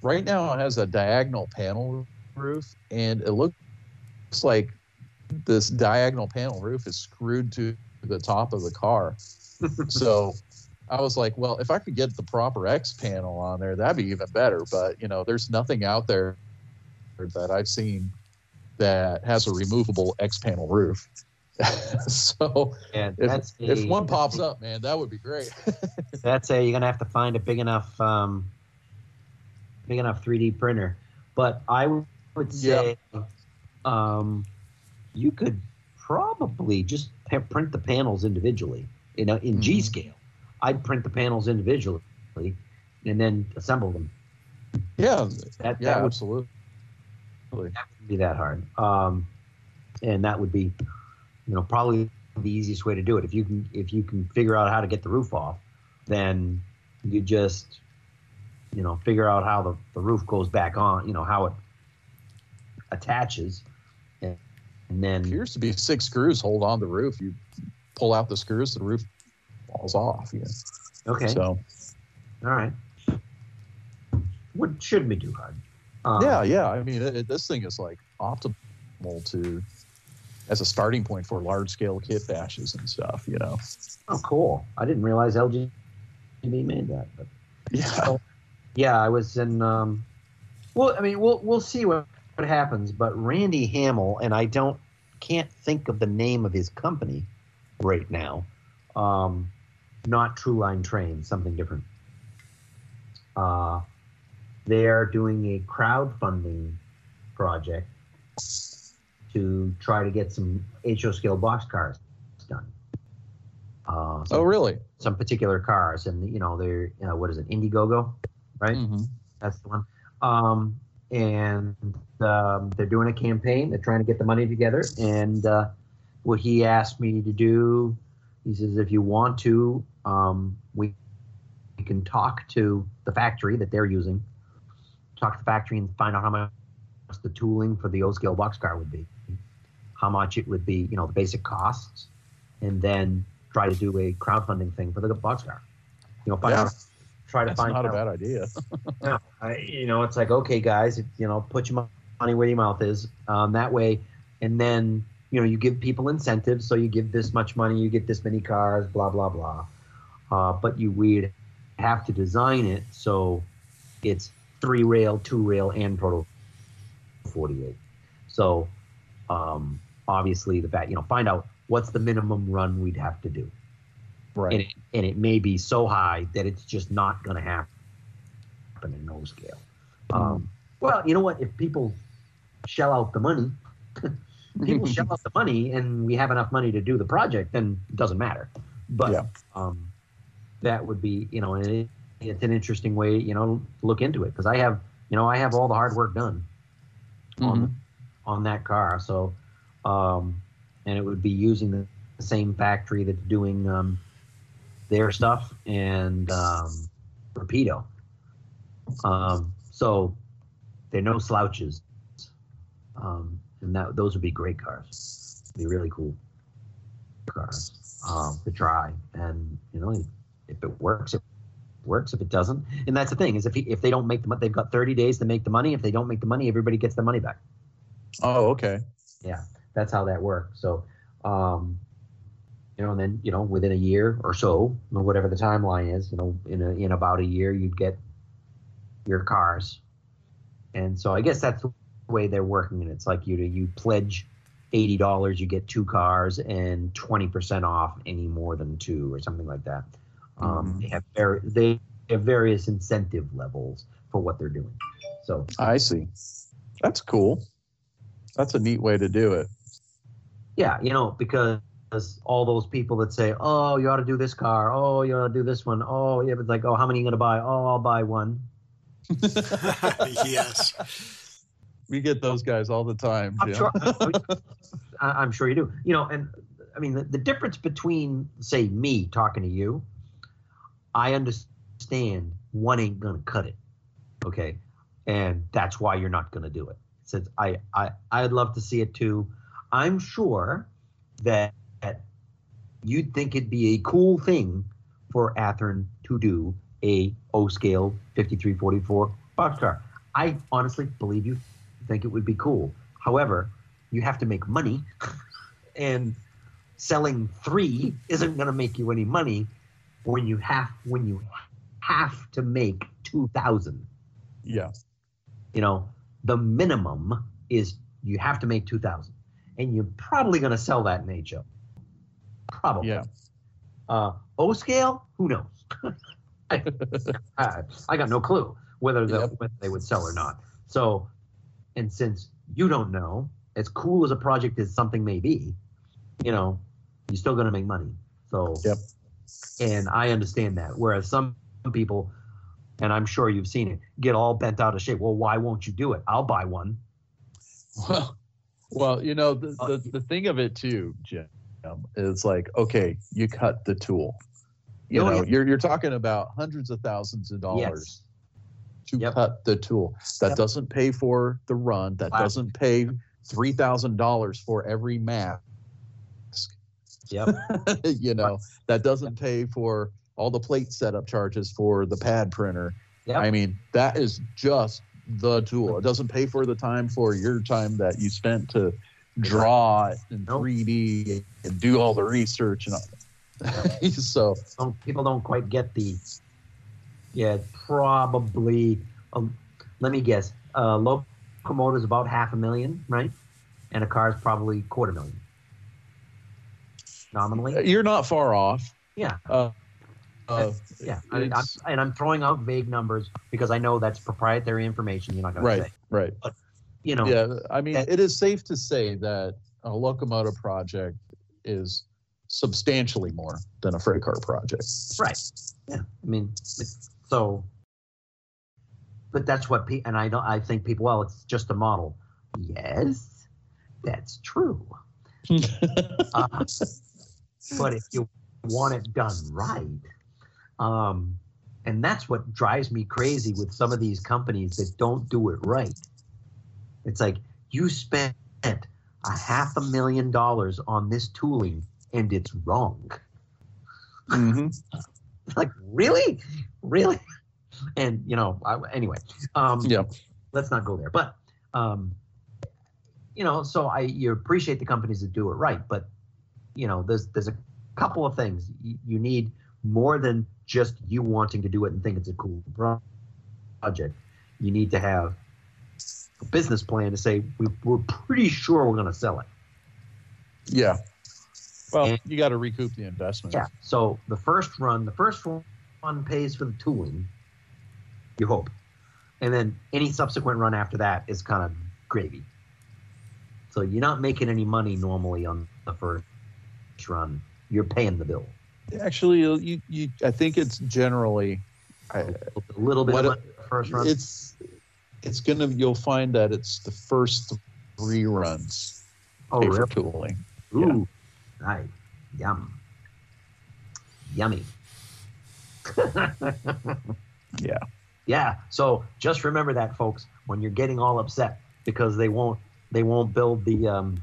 Right now, it has a diagonal panel roof, and it looks like this diagonal panel roof is screwed to the top of the car. (laughs) so I was like, well, if I could get the proper X panel on there, that'd be even better. But you know, there's nothing out there that I've seen that has a removable X panel roof. (laughs) so And if, if one pops up, man, that would be great. (laughs) That's a you're gonna have to find a big enough, um, big enough 3D printer. But I would say, um, you could probably just print the panels individually. You know, in G Mhm. scale, I'd print the panels individually, and then assemble them. yeah, That yeah, that would absolutely. wouldn't be that hard. Um, and that would be, you know, probably the easiest way to do it. If you can, if you can figure out how to get the roof off, then you just, you know, figure out how the, the roof goes back on. You know how it attaches, and, and then appears to be six screws hold on the roof. You pull out the screws, the roof falls off. Yeah. okay, So all right. What should we do, hard. Um, yeah, yeah. I mean, it, it- this thing is like optimal to as a starting point for large scale kit bashes and stuff. You know. Oh, cool. I didn't realize LG made that, but. Yeah. (laughs) Yeah, I was in. Um, well, I mean, we'll we'll see what, what happens. But Randy Hamill and I don't can't think of the name of his company right now. Um, not True Line Train, something different. Uh, they are doing a crowdfunding project to try to get some HO scale boxcars done. Uh, some, Oh, really? some particular cars, and you know they're you know, what is it, Indiegogo, right? hmm That's the one. Um, and um, they're doing a campaign. They're trying to get the money together. And uh, what he asked me to do, he says, if you want to, um, we, we can talk to the factory that they're using, talk to the factory and find out how much the tooling for the O scale boxcar would be, how much it would be, you know, the basic costs, and then try to do a crowdfunding thing for the boxcar. You know, find Yeah. out, try to That's find not a bad idea. (laughs) No, I, you know, it's like okay, guys, you know, put your money where your mouth is. Um, that way, and then you know, you give people incentives. So you give this much money, you get this many cars, blah blah blah. Uh, but you we'd have to design it so it's three rail, two rail, and proto 48. So um, obviously, the fact you know, find out what's the minimum run we'd have to do Right. and it, and it may be so high that it's just not going to happen in no scale. Um, well, you know what? If people shell out the money, (laughs) people shell out the money and we have enough money to do the project, then it doesn't matter. But Yeah. um, that would be, you know, it, it's an interesting way, you know, look into it because I have, you know, I have all the hard work done on on that car. So, um, and it would be using the same factory that's doing um, their stuff and um, Rapido. Um, so they're no slouches, um, and that those would be great cars. Be really cool cars um, to try, and you know, if, it works, it works. If it doesn't, and that's the thing is if he, if they don't make the money, they've got 30 days to make the money. If they don't make the money, everybody gets the money back Oh, okay. That's how that works. So, um, you know, and then you know, within a year or so, or whatever the timeline is, you know, in a, in about a year, you'd get your cars. And so, I guess that's the way they're working. And it's like you you pledge eighty dollars, you get two cars, and twenty percent off any more than two, or something like that. Um, Mhm. They have very they have various incentive levels for what they're doing. So I see. That's cool. That's a neat way to do it. Yeah, you know, because all those people that say, "Oh, you ought to do this car. Oh, you ought to do this one. Oh, yeah," but it's like, "Oh, how many are you gonna buy? Oh, I'll buy one." (laughs) yes. We get those guys all the time. I'm Jim. sure. (laughs) I- I'm sure you do. You know, and I mean, the, the difference between, say, me talking to you, I understand one ain't gonna cut it, okay, and that's why you're not gonna do it. Since I, I, I'd love to see it too. I'm sure that, you'd think it'd be a cool thing for Athearn to do a O scale 5344 boxcar. I honestly believe you think it would be cool. However, you have to make money, (laughs) and selling three isn't going to make you any money when you have when you have to make two thousand. Yes. You know, the minimum is you have to make two thousand, and you're probably going to sell that in HO. Probably. Yeah. Uh, O scale, who knows? (laughs) I, I, I got no clue whether, the, Yep. whether they would sell or not. So, and since you don't know, as cool as a project as something may be, you know, you're still going to make money. So, Yep. and I understand that. Whereas some people, and I'm sure you've seen it, get all bent out of shape. Well, why won't you do it? I'll buy one. Well, well, you know, the, Uh, the, the thing of it too, Jim, is like, okay, you cut the tool. You Oh, know, yeah. you're you're talking about hundreds of thousands of dollars Yes. to Yep. cut the tool. That Yep. doesn't pay for the run. That Wow. doesn't pay three thousand dollars for every mask. Yep. (laughs) you know, that doesn't pay for all the plate setup charges for the pad printer. Yep. I mean, that is just the tool. It doesn't pay for the time for your time that you spent to draw it in Nope. 3D and do all the research and all. (laughs) so don't, people don't quite get the yeah probably um, let me guess uh locomotive is about half a million right and a car is probably quarter million nominally you're not far off. yeah Uh, uh, yeah I mean, I'm, and i'm throwing out vague numbers because i know that's proprietary information you're not going right, to say right. Right. You know Yeah, I mean, that- it is safe to say that a locomotive project is substantially more than a freight car project. Right. Yeah. I mean, so, but that's what people and I don't. I think people. Well, it's just a model. Yes, that's true. (laughs) Uh, but if you want it done right, um, and that's what drives me crazy with some of these companies that don't do it right. It's like you spent a half a million dollars on this tooling and it's wrong. hmm (laughs) like really really and you know I, anyway um Yeah. let's not go there but um you know so i you appreciate the companies that do it right but you know there's there's a couple of things you, you need more than just you wanting to do it and think it's a cool project you need to have a business plan to say we, we're pretty sure we're going to sell it Yeah. Well, And- you got to recoup the investment. Yeah. So the first run, the first one pays for the tooling, you hope, and then any subsequent run after that is kind of gravy. So you're not making any money normally on the first run. You're paying the bill. Actually, you, you, I think it's generally, I, A little bit What of it- money the first run. it's, it's gonna. You'll find that it's the first three runs oh, really? for tooling. Ooh, nice. Yum. Yummy. (laughs) Yeah. Yeah. So just remember that, folks, when you're getting all upset because they won't they won't build the um,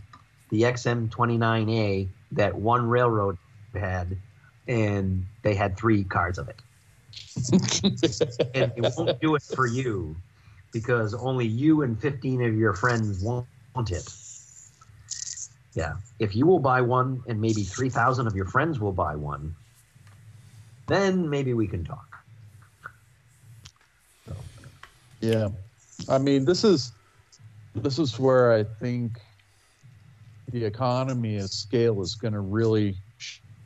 the XM29A that one railroad had, and they had three cards of it, and they won't do it for you because only you and 15 of your friends want it. Yeah. If you will buy one, and maybe 3,000 of your friends will buy one, then maybe we can talk. Yeah, I mean, this is this is where I think the economy of scale is going to really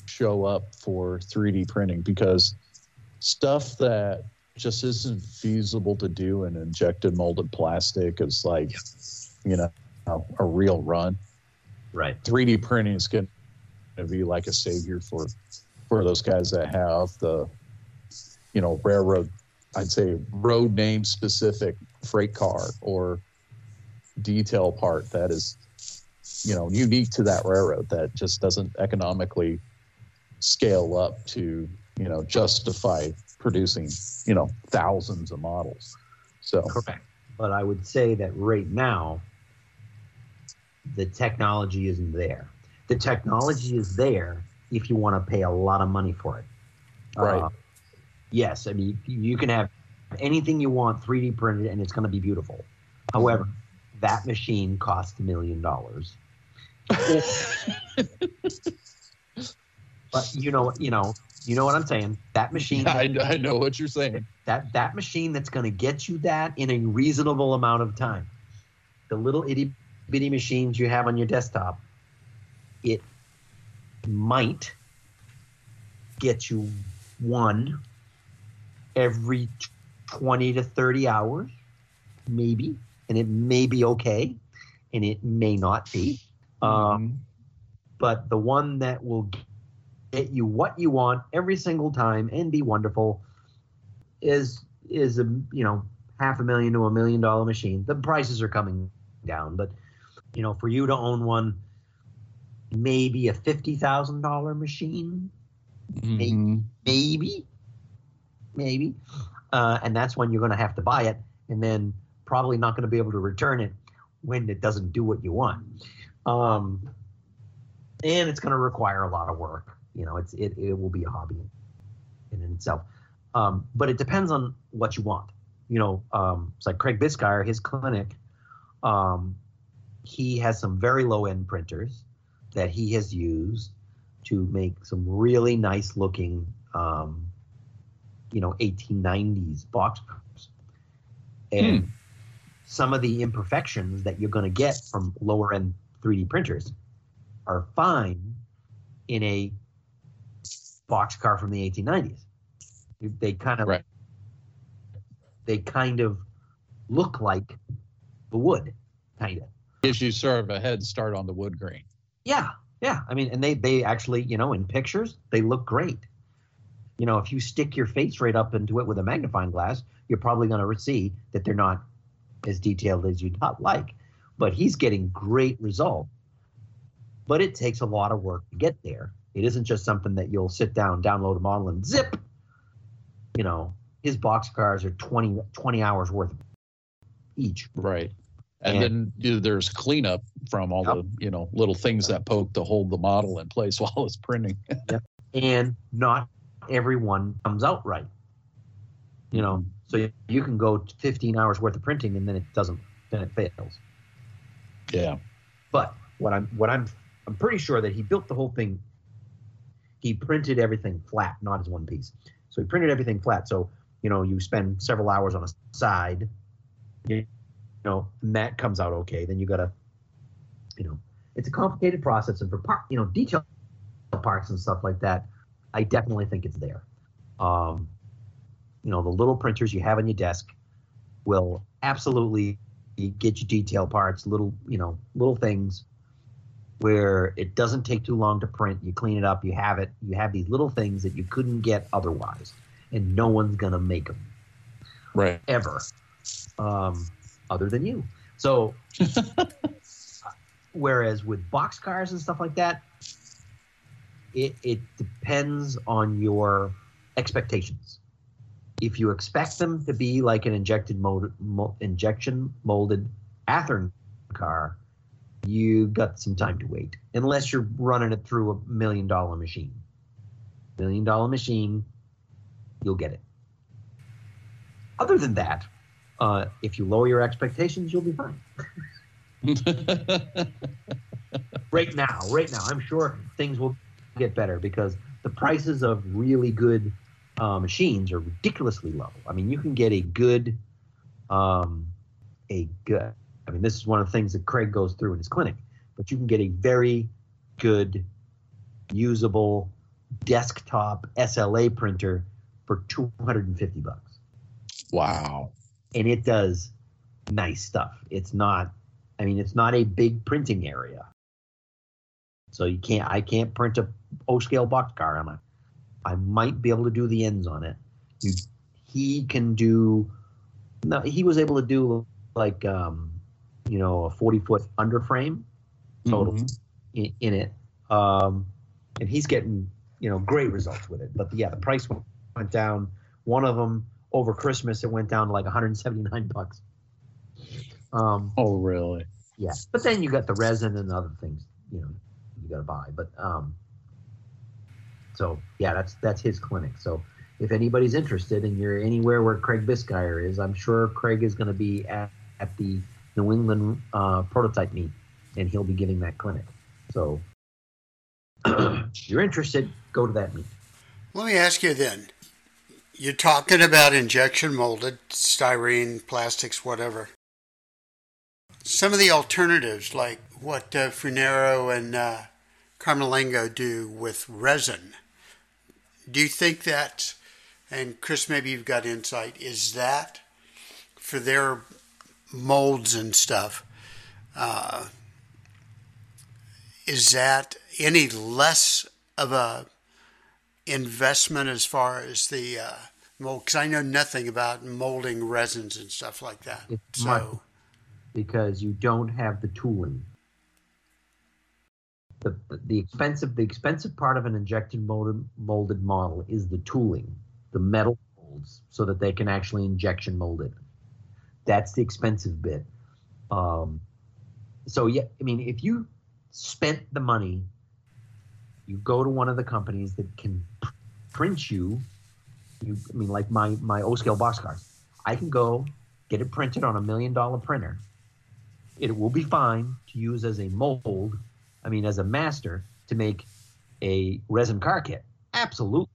show up for 3D printing because stuff that just isn't feasible to do in injected molded plastic is like, you know, a real run. Right. 3D printing is going to be like a savior for for those guys that have the, you know, railroad I'd say road name specific freight car or detail part that is, you know, unique to that railroad that just doesn't economically scale up to, you know, justify producing, you know, thousands of models. So, Correct. But I would say that right now, the technology isn't there. The technology is there if you want to pay a lot of money for it. Right. Uh, yes, I mean you can have anything you want 3D printed and it's going to be beautiful. However, that machine costs a million dollars. (laughs) But you know, you know, you know what I'm saying. That (laughs) machine, I, I know what you're saying. that that machine that's going to get you that in a reasonable amount of time. The little itty bitty machines you have on your desktop, it might get you one every 20 to 30 hours, maybe, and it may be okay, and it may not be. Um, but the one that will get you what you want every single time and be wonderful is is a you know half a million to a million dollar machine. The prices are coming down, but you know for you to own one, maybe a fifty thousand dollar machine, Mhm. maybe, maybe, uh, and that's when you're going to have to buy it, and then probably not going to be able to return it when it doesn't do what you want. Um, and it's going to require a lot of work. You know, it's it, it will be a hobby in, in itself. Um, but it depends on what you want. You know, um, it's like Craig Bisgeier, his clinic. Um, he has some very low end printers that he has used to make some really nice looking, um, you know, 1890s box. And some of the imperfections that you're going to get from lower end 3D printers are fine in a boxcar from the 1890s. They kind of Right. they kind of look like the wood, kind of. Gives you sort of a head start on the wood grain. Yeah, yeah. I mean, and they they actually, you know, in pictures they look great. You know, if you stick your face right up into it with a magnifying glass, you're probably going to see that they're not as detailed as you'd not like. But he's getting great result. But it takes a lot of work to get there. It isn't just something that you'll sit down, download a model, and zip. You know, his box cars are 20, 20 hours worth each. Right. And, And- then there's cleanup from all Yep. the, you know, little things that poke to hold the model in place (laughs) while it's printing. and not everyone comes out right. You know, so you can go 15 hours worth of printing and then it doesn't, then it fails. Yeah. But what I'm, what I'm, I'm pretty sure that he built the whole thing. He printed everything flat, not as one piece. So he printed everything flat. So you know, you spend several hours on a side. You know, and that comes out okay. Then you gotta, you know, it's a complicated process, and for part, you know, detail parts and stuff like that, I definitely think it's there. Um, you know, the little printers you have on your desk will absolutely get you detail parts, little you know little things where it doesn't take too long to print. You clean it up, you have it. You have these little things that you couldn't get otherwise, and no one's gonna make them Right. ever, um, other than you. So, (laughs) whereas with box cars and stuff like that, it it depends on your expectations. If you expect them to be like an injected mold, mo- injection molded Athearn car, you got some time to wait. Unless you're running it through a million dollar machine. Million dollar machine, you'll get it. Other than that, uh, if you lower your expectations, you'll be fine. (laughs) Right now, right now, I'm sure things will get better because the prices of really good uh, machines are ridiculously low. I mean, you can get a good, um, a good. I mean, this is one of the things that Craig goes through in his clinic, but you can get a very good, usable desktop SLA printer for 250 bucks wow. and it does nice stuff. It's not, I mean, it's not a big printing area. So you can't, I can't print a O scale boxcar on it. I might be able to do the ends on it. You, he can do, no, he was able to do like, um, you know, a 40 foot underframe total Mhm. in, in it. Um, and he's getting, you know, great results with it. But yeah, the price went, went down. One of them over Christmas, it went down to like 179 bucks. Um, Oh, really? yeah, but then you got the resin and other things, you know, you got to buy. But um, so yeah, that's that's his clinic. So if anybody's interested and you're anywhere where Craig Bisgeier is, I'm sure Craig is going to be at, at the New England uh, prototype meet, and he'll be giving that clinic. So if (clears throat) you're interested, go to that meet. Let me ask you then. You're talking about injection molded, styrene, plastics, whatever. Some of the alternatives, like what uh, Funaro and uh, Camerlengo do with resin, do you think that, and Chris, maybe you've got insight, is that for their molds and stuff, uh, is that any less of a investment as far as the uh, mold? Because I know nothing about molding resins and stuff like that. It's So, because you don't have the tooling. The, the expensive the expensive part of an injected molded, molded model is the tooling, the metal molds, so that they can actually injection mold it. That's the expensive bit. Um, so yeah, I mean, if you spent the money, you go to one of the companies that can print you. You, I mean, like my my O scale boxcars. I can go get it printed on a million dollar printer. It will be fine to use as a mold, I mean, as a master to make a resin car kit. Absolutely.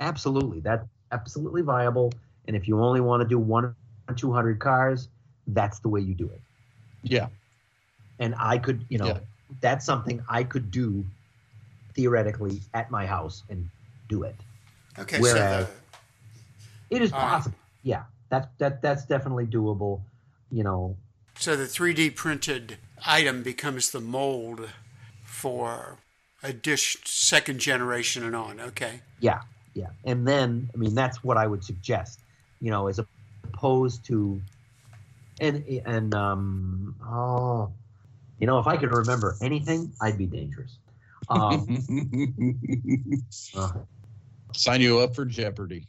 Absolutely. That's absolutely viable. And if you only want to do one 200 cars, that's the way you do it. Yeah. And I could, you know, Yeah. that's something I could do theoretically at my house and do it. okay, Whereas- so It is All right. possible. Yeah. That, that, that's definitely doable. You know, so the 3D printed item becomes the mold for a dish second generation and on. Okay. Yeah, yeah. And then, I mean, that's what I would suggest, you know, as opposed to, and and um, oh, you know, if I could remember anything, I'd be dangerous. Um, uh, Sign you up for Jeopardy.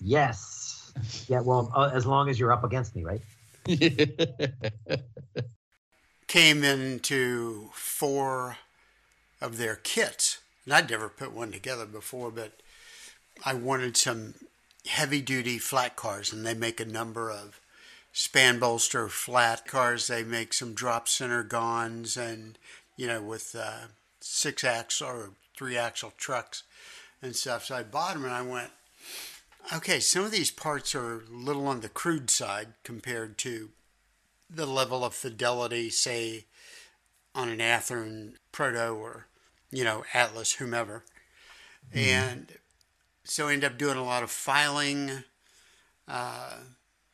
yes, yeah. Well, uh, as long as you're up against me, right? (laughs) Came into four of their kits. And I'd never put one together before, but I wanted some heavy duty flat cars, and they make a number of span bolster flat cars. They make some drop center gons, and you know, with uh, six axle or three axle trucks and stuff. So I bought them, and I went, okay, some of these parts are a little on the crude side compared to the level of fidelity, say, on an Athearn Proto or, you know, Atlas, whomever. And so end up doing a lot of filing. Uh,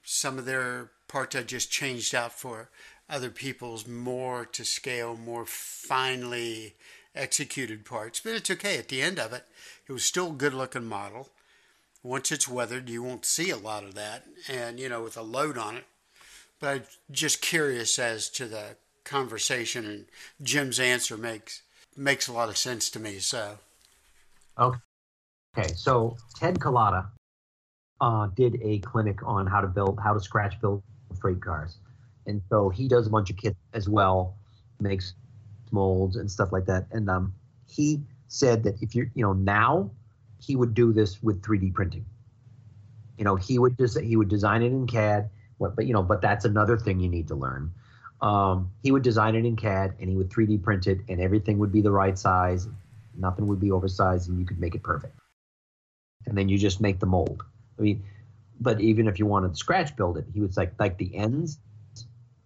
some of their parts I just changed out for other people's more to scale, more finely executed parts. But it's okay. At the end of it, it was still a good looking model. Once it's weathered, you won't see a lot of that, and you know, with a load on it. But I'm just curious as to the conversation, and Jim's answer makes makes a lot of sense to me. So, Okay. Okay. So Ted Culotta uh, did a clinic on how to build, how to scratch build freight cars, and so he does a bunch of kits as well, makes molds and stuff like that. And um, he said that if you're, you know, now he would do this with 3D printing. You know, he would just he would design it in CAD. What, but you know, but that's another thing you need to learn. Um, he would design it in CAD and he would 3D print it, and everything would be the right size. Nothing would be oversized, and you could make it perfect. And then you just make the mold. I mean, but even if you wanted to scratch build it, he would like like the ends,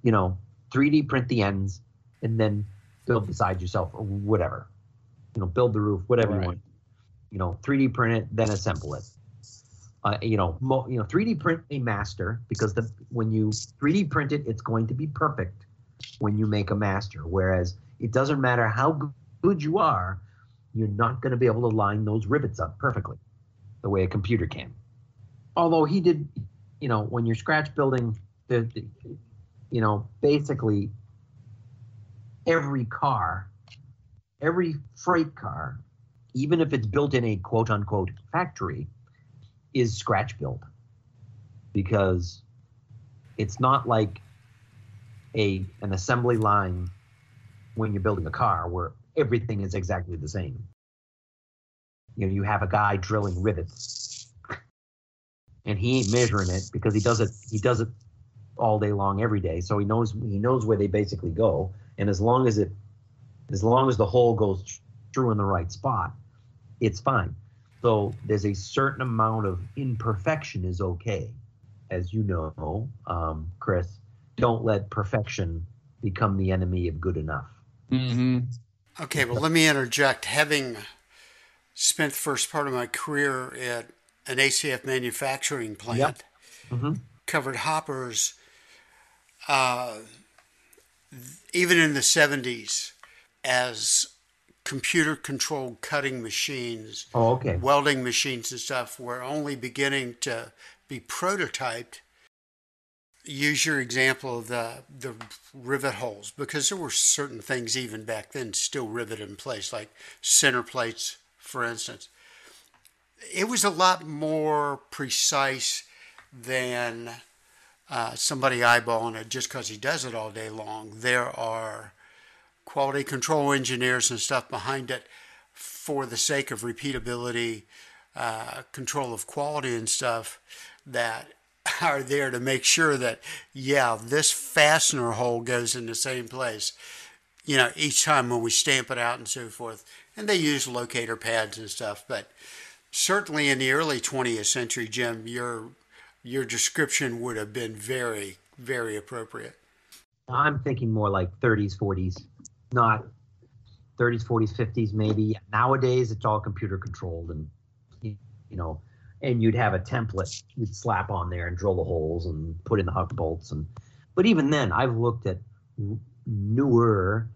you know, 3D print the ends, and then build the sides yourself or whatever. You know, build the roof, whatever Right. you want. You know, 3D print it, then assemble it. Uh, you know, mo- you know, 3D print a master because the when you 3D print it, it's going to be perfect when you make a master. Whereas it doesn't matter how good you are, you're not going to be able to line those rivets up perfectly the way a computer can. Although he did, you know, when you're scratch building, the, the you know, basically every car, every freight car, even if it's built in a quote unquote factory, is scratch built because it's not like a an assembly line when you're building a car where everything is exactly the same. You know, you have a guy drilling rivets, and he ain't measuring it because he does it. He does it all day long, every day. So he knows he knows where they basically go, and as long as it, as long as the hole goes through in the right spot, it's fine. So there's a certain amount of imperfection is okay, as you know, um, Chris. Don't let perfection become the enemy of good enough. Mm-hmm. Okay, well, let me interject. Having spent the first part of my career at an ACF manufacturing plant, Mhm. covered hoppers, uh, even in the 70s, as computer controlled cutting machines, Oh, okay. welding machines, and stuff were only beginning to be prototyped. Use your example of the the rivet holes because there were certain things even back then still riveted in place, like center plates, for instance. It was a lot more precise than uh, somebody eyeballing it just because he does it all day long. There are quality control engineers and stuff behind it for the sake of repeatability, uh, control of quality and stuff that (laughs) are there to make sure that, yeah, this fastener hole goes in the same place, you know, each time when we stamp it out and so forth. And they use locator pads and stuff. But certainly in the early 20th century, Jim, your your description would have been very, very appropriate. I'm thinking more like 30s, 40s, not 30s, 40s, 50s, maybe. Nowadays, it's all computer controlled, and you you know, and you'd have a template you'd slap on there and drill the holes and put in the huck bolts, and but even then, I've looked at newer,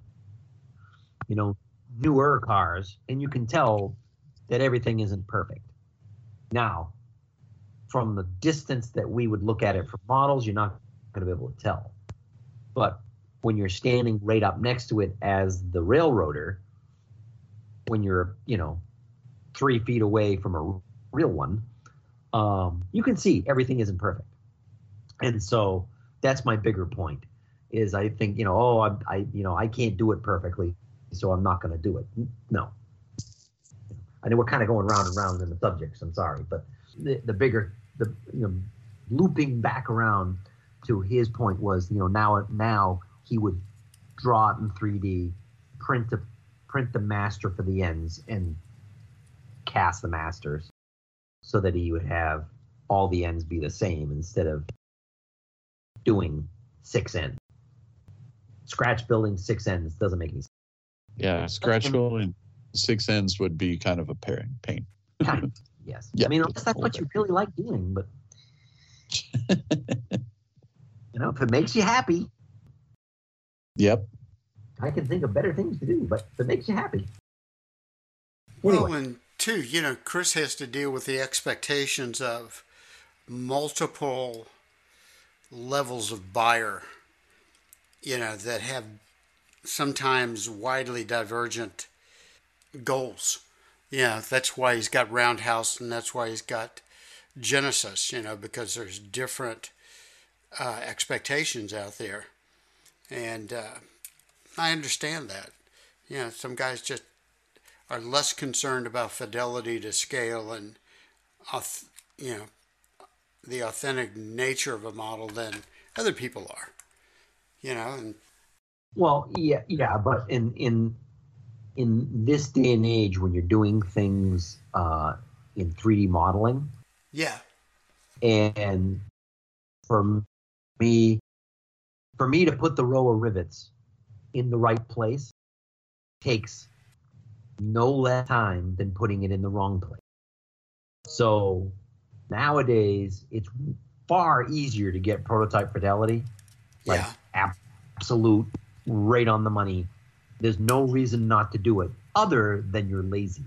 you know, newer cars, and you can tell that everything isn't perfect. Now, from the distance that we would look at it from models, you're not going to be able to tell. But when you're standing right up next to it as the railroader, when you're, you know, three feet away from a real one, um, you can see everything isn't perfect. And so that's my bigger point is I think, you know, oh, I, I you know, I can't do it perfectly, so I'm not going to do it. No. I know we're kind of going round and round in the subjects. I'm sorry, but the, the bigger, the you know, looping back around to his point was, you know, now now he would draw it in 3D, print the print the master for the ends, and cast the masters, so that he would have all the ends be the same instead of doing six ends. Scratch building six ends doesn't make any sense. Yeah, scratch building six ends would be kind of a pain. pain. Kind of. (laughs) Yes. Yeah, I mean, unless that's what you really like doing, but (laughs) you know, if it makes you happy, Yep. I can think of better things to do. But if it makes you happy, Well, Anyway. Oh, and two, you know, Chris has to deal with the expectations of multiple levels of buyer, you know, that have sometimes widely divergent goals. Yeah, that's why he's got Roundhouse and that's why he's got Genesis, you know, because there's different uh, expectations out there. And uh, I understand that. You know, some guys just are less concerned about fidelity to scale and, you know, the authentic nature of a model than other people are. You know, and well, yeah, yeah, but in in in this day and age, when you're doing things uh, in 3D modeling, yeah, and for me for me to put the row of rivets in the right place takes no less time than putting it in the wrong place. So nowadays it's far easier to get prototype fidelity. Like yeah, absolute right on the money. There's no reason not to do it other than you're lazy.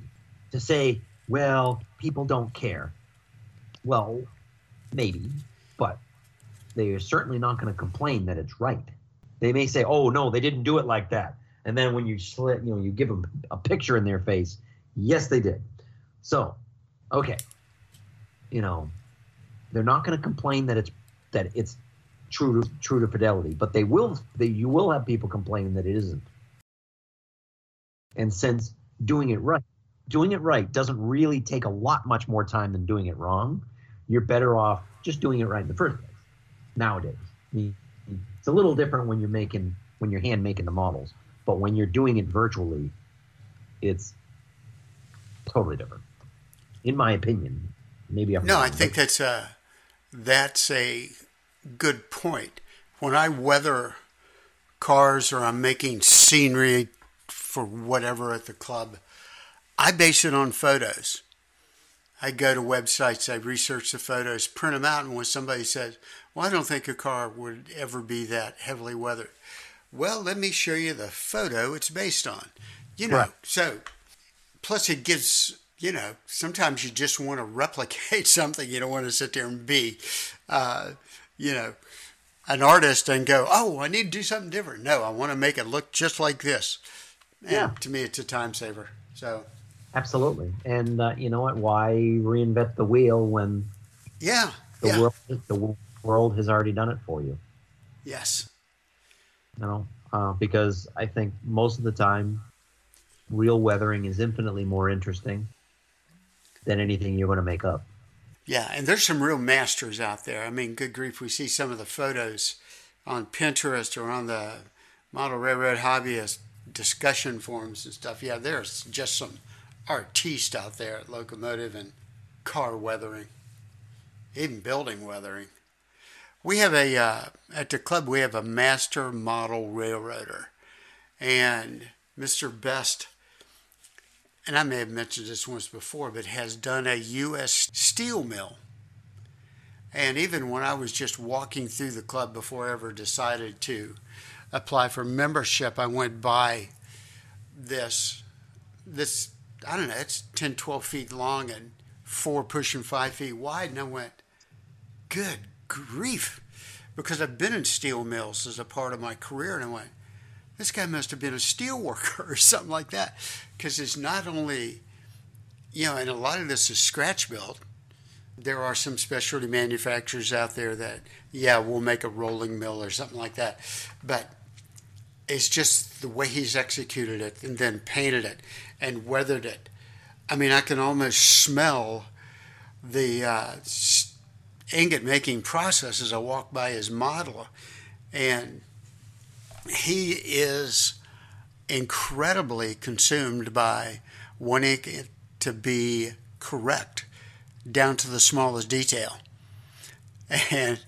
To say well people don't care. Well maybe but they are certainly not going to complain that it's right. They may say oh no they didn't do it like that and then when you slit you know you give them a picture in their face yes they did. So okay. You know they're not going to complain that it's that it's true to true to fidelity but they will they you will have people complaining that it isn't. And since doing it right doing it right doesn't really take a lot much more time than doing it wrong you're better off just doing it right in the first place nowadays. It's a little different when you're making when you're hand making the models but when you're doing it virtually it's totally different in my opinion maybe i'm no, wrong, I think that's a that's a good point. When I weather cars or I'm making scenery for whatever at the club, I base it on photos. I go to websites, I research the photos, print them out, and when somebody says, Well, I don't think a car would ever be that heavily weathered. Well, let me show you the photo it's based on. You know, Right. so plus it gives, you know, sometimes you just want to (laughs) replicate something. You don't want to sit there and be, uh, you know, an artist and go, Oh, I need to do something different. No, I want to make it look just like this. And Yeah. to me, it's a time saver. So, Absolutely. And uh, you know what? Why reinvent the wheel when yeah. the yeah. world the world has already done it for you? Yes. You know, uh, because I think most of the time, real weathering is infinitely more interesting than anything you're going to make up. Yeah, and there's some real masters out there. I mean, good grief, we see some of the photos on Pinterest or on the Model Railroad Hobbyist discussion forums and stuff. Yeah, there's just some artistes out there at locomotive and car weathering, even building weathering. We have a uh, at the club. We have a master model railroader, and Mr. Best and I may have mentioned this once before, but has done a U.S. steel mill. And even when I was just walking through the club before I ever decided to apply for membership, I went by this, this, I don't know, it's 10, 12 feet long and four pushing five feet wide. And I went, good grief. Because I've been in steel mills as a part of my career. And I went, this guy must have been a steel worker (laughs) or something like that because it's not only you know and a lot of this is scratch built there are some specialty manufacturers out there that yeah we'll make a rolling mill or something like that but it's just the way he's executed it and then painted it and weathered it i mean i can almost smell the uh, ingot making process as i walk by his model and he is incredibly consumed by wanting it to be correct down to the smallest detail. And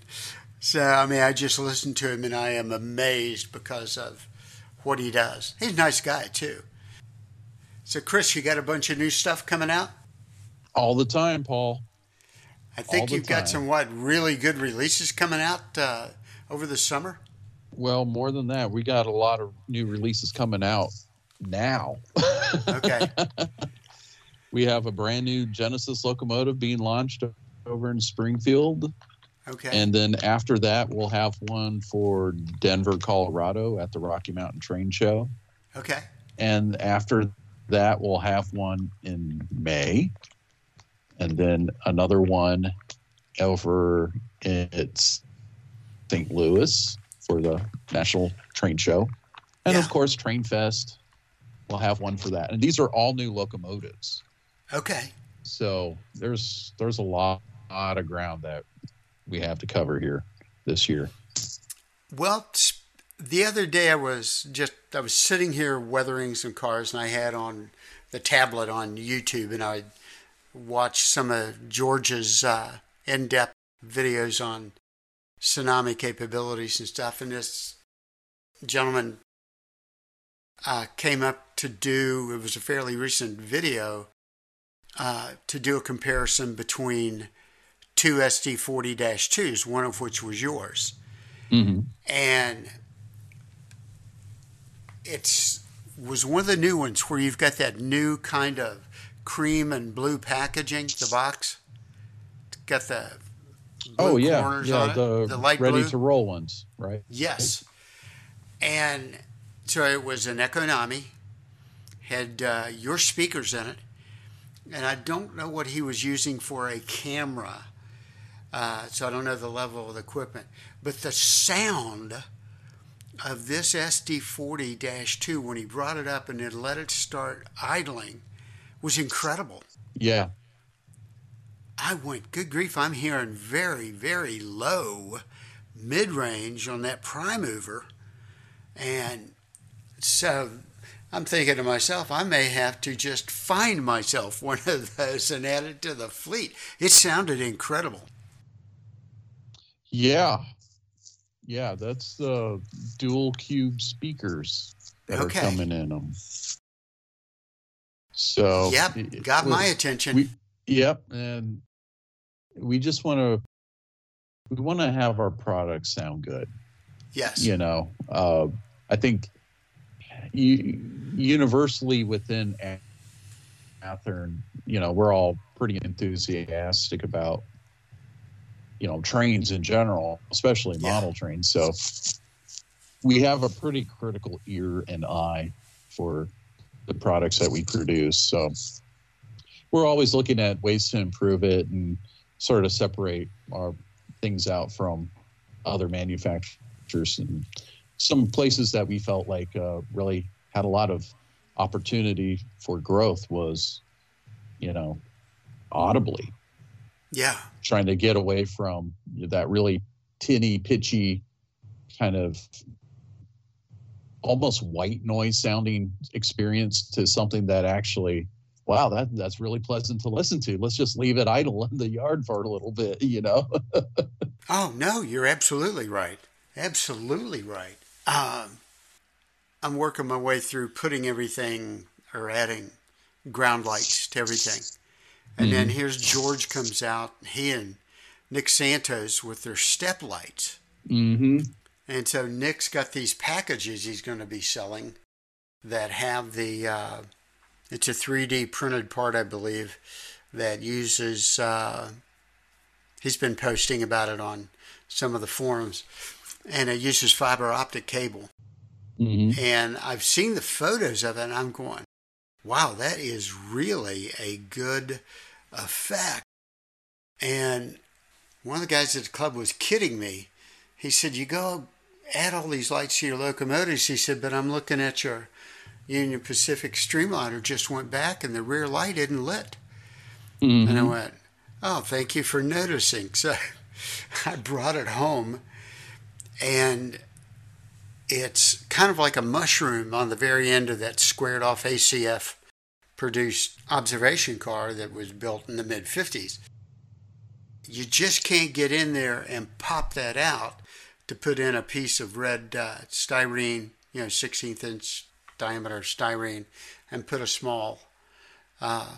so, I mean, I just listen to him and I am amazed because of what he does. He's a nice guy, too. So, Chris, you got a bunch of new stuff coming out? All the time, Paul. I think you've got some what really good releases coming out uh, over the summer. Well, more than that, we got a lot of new releases coming out now. Okay. (laughs) we have a brand new Genesis locomotive being launched over in Springfield. Okay. And then after that, we'll have one for Denver, Colorado at the Rocky Mountain Train Show. okay. And after that, we'll have one in May. And then another one over at St. Louis for the National Train Show. And Yeah. of course, Train Fest. We'll have one for that. And these are all new locomotives. Okay. So there's there's a lot, lot of ground that we have to cover here this year. Well, the other day I was just I was sitting here weathering some cars, and I had on the tablet on YouTube, and I watched some of George's uh, in-depth videos on tsunami capabilities and stuff. And this gentleman uh, came up to do it was a fairly recent video uh, to do a comparison between two SD40-2s, one of which was yours Mm-hmm. and it's was one of the new ones where you've got that new kind of cream and blue packaging. The box It's got the blue Oh yeah, corners yeah, on it, the, the light ready blue. to roll ones, right? Yes, and so it was an Econami, had uh, your speakers in it, and I don't know what he was using for a camera. Uh, so I don't know the level of the equipment, but the sound of this SD40-2 when he brought it up and then let it start idling was incredible. Yeah, I went, good grief, I'm hearing very, very low mid range on that prime mover. And so I'm thinking to myself, I may have to just find myself (laughs) one of those and add it to the fleet. It sounded incredible. yeah, yeah. That's the dual cube speakers that Okay. are coming in them. So yep, got my attention. We, yep, and we just want to we want to have our products sound good. yes. you know uh, i think u- universally within Athearn you know we're all pretty enthusiastic about you know trains in general especially Yeah. model trains so we have a pretty critical ear and eye for the products that we produce. So we're always looking at ways to improve it and sort of separate our things out from other manufacturers. And some places that we felt like uh, really had a lot of opportunity for growth was you know audibly. Yeah. trying to get away from that really tinny pitchy kind of almost white noise sounding experience to something that actually wow that that's really pleasant to listen to let's just leave it idle in the yard for a little bit you know (laughs) Oh, no, you're absolutely right. Absolutely right. Um, I'm working my way through putting everything or adding ground lights to everything. And then here's George comes out, he and Nick Santos with their step lights. mm-hmm And so Nick's got these packages he's going to be selling that have the, uh, it's a 3D printed part, I believe, that uses, uh, he's been posting about it on some of the forums, and it uses fiber optic cable. mm-hmm And I've seen the photos of it, and I'm going, wow, that is really a good effect. And one of the guys at the club was kidding me. He said, You go add all these lights to your locomotives. He said, But I'm looking at your Union Pacific Streamliner just went back and the rear light isn't lit. And I mm-hmm. went, Oh, thank you for noticing. So (laughs) I brought it home and it's kind of like a mushroom on the very end of that squared off ACF produced observation car that was built in the mid 50s. You just can't get in there and pop that out to put in a piece of red uh, styrene, you know, 16th inch diameter styrene, and put a small uh,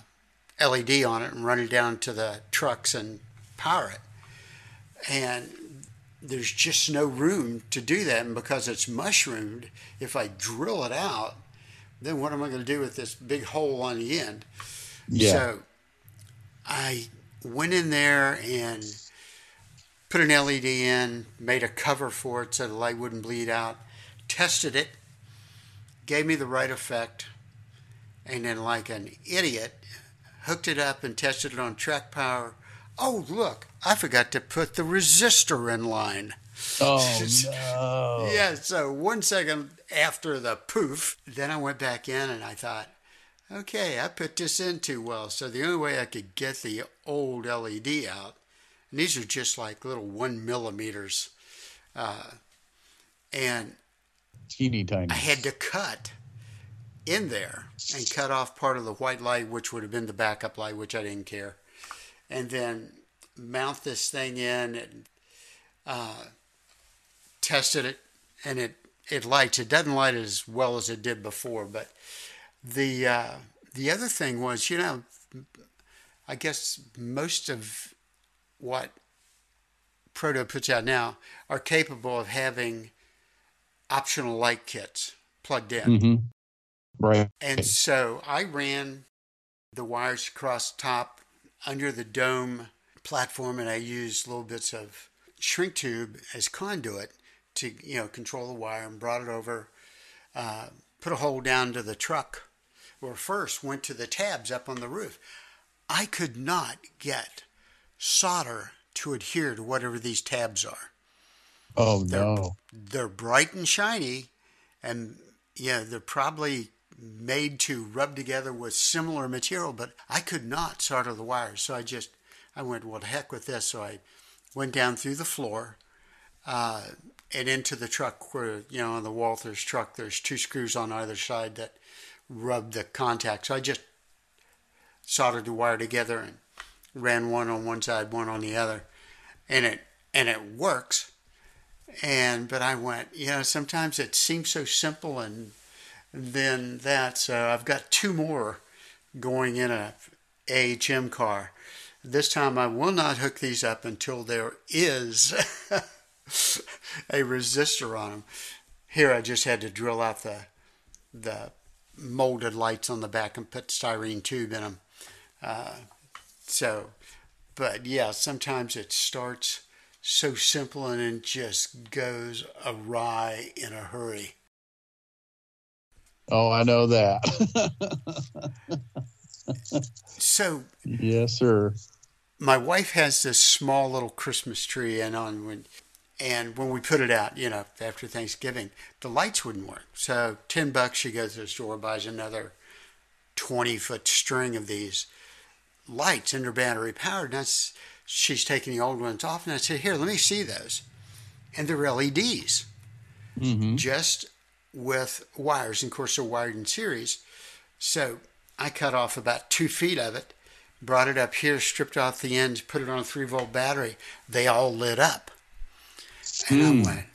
LED on it and run it down to the trucks and power it. And there's just no room to do that. And because it's mushroomed, if I drill it out, then what am I going to do with this big hole on the end? Yeah. So I went in there and put an LED in, made a cover for it so the light wouldn't bleed out, tested it, gave me the right effect, and then, like an idiot, hooked it up and tested it on track power. Oh, look, I forgot to put the resistor in line. oh (laughs) no. Yeah, so one second after the poof, then I went back in and I thought, okay, I put this in too well. So the only way I could get the old LED out, and these are just like little one millimeters, uh, and Teeny tiny. I had to cut in there and cut off part of the white light, which would have been the backup light, which I didn't care, and then mount this thing in and uh, tested it, and it it lights. It doesn't light as well as it did before, but the uh, the other thing was, you know, I guess most of what Proto puts out now are capable of having optional light kits plugged in. hmm Right. And so I ran the wires across top under the dome platform, and I used little bits of shrink tube as conduit to you know control the wire, and brought it over. Uh, put a hole down to the truck, or first went to the tabs up on the roof. I could not get solder to adhere to whatever these tabs are Oh They're- no. they're bright and shiny, and yeah, they're probably made to rub together with similar material, but I could not solder the wires. So I just, I went, well, the heck with this. So I went down through the floor uh, and into the truck where, you know, on the Walthers truck, there's two screws on either side that rub the contact. So I just soldered the wire together and ran one on one side, one on the other. And it, and it works and but I went, you know, sometimes it seems so simple, and then that. So I've got two more going in a AHM car. This time I will not hook these up until there is (laughs) a resistor on them. Here I just had to drill out the the molded lights on the back and put styrene tube in them. Uh, so, but yeah, sometimes it starts so simple and it just goes awry in a hurry. Oh, I know that. So yes, sir. my wife has this small little Christmas tree, and on when and when we put it out, you know, after Thanksgiving, the lights wouldn't work. So ten bucks, she goes to the store, buys another twenty foot string of these lights, and they're battery powered. And that's she's taking the old ones off, and I said, "Here, let me see those," and they're LEDs. hmm just with wires. And of course, they're wired in series. So I cut off about two feet of it, brought it up here, stripped off the ends, put it on a three volt battery. They all lit up. And Hmm. I went,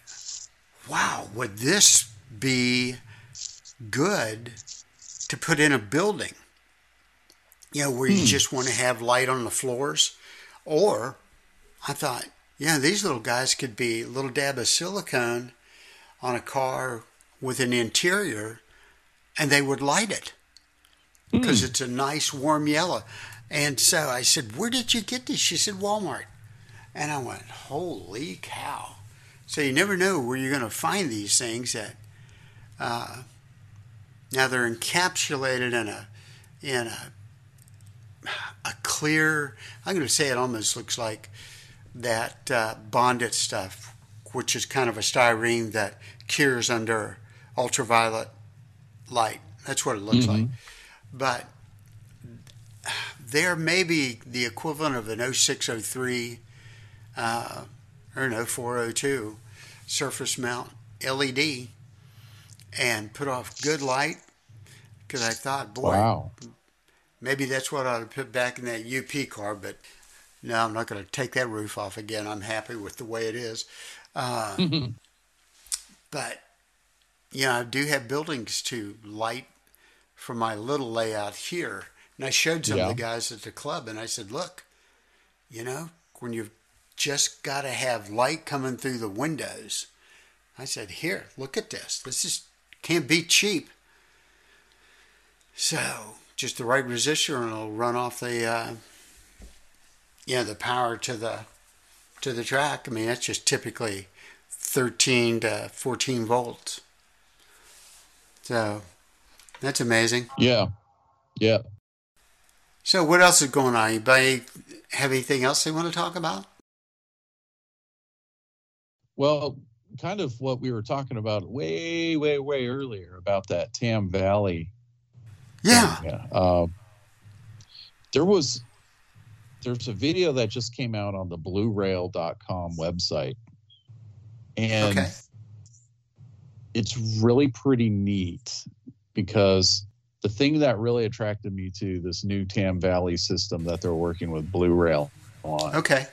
wow, would this be good to put in a building? You know, where you just want to have light on the floors? Or I thought, yeah, these little guys could be a little dab of silicone on a car with an interior and they would light it because it's a nice warm yellow. And so I said, Where did you get this? She said, Walmart. And I went, Holy cow. So you never know where you're going to find these things that uh, now they're encapsulated in a in a a clear I'm going to say it almost looks like that uh, Bondic stuff which is kind of a styrene that cures under ultraviolet light. That's what it looks like. But there may be the equivalent of an 0603 uh, or an 0402 surface mount LED and put off good light because I thought, boy, Wow. Maybe that's what I to put back in that UP car, but no, I'm not going to take that roof off again. I'm happy with the way it is. Uh, (laughs) but, you know, I do have buildings to light for my little layout here. And I showed some Yeah. of the guys at the club, and I said, "Look, you know, when you've just got to have light coming through the windows." I said, "Here, look at this. This is can't be cheap." So, just the right resistor, and it'll run off the, uh, you know, the power to the to the track. I mean, that's just typically 13 to 14 volts. So, that's amazing. Yeah. Yeah. So, what else is going on? Anybody have anything else they want to talk about? Well, kind of what we were talking about way, way, way earlier about that Tam Valley. Yeah. Yeah. Uh, there was there's a video that just came out on the bluerail.com website. And Okay. it's really pretty neat because the thing that really attracted me to this new Tam Valley system that they're working with Blue Rail on Okay.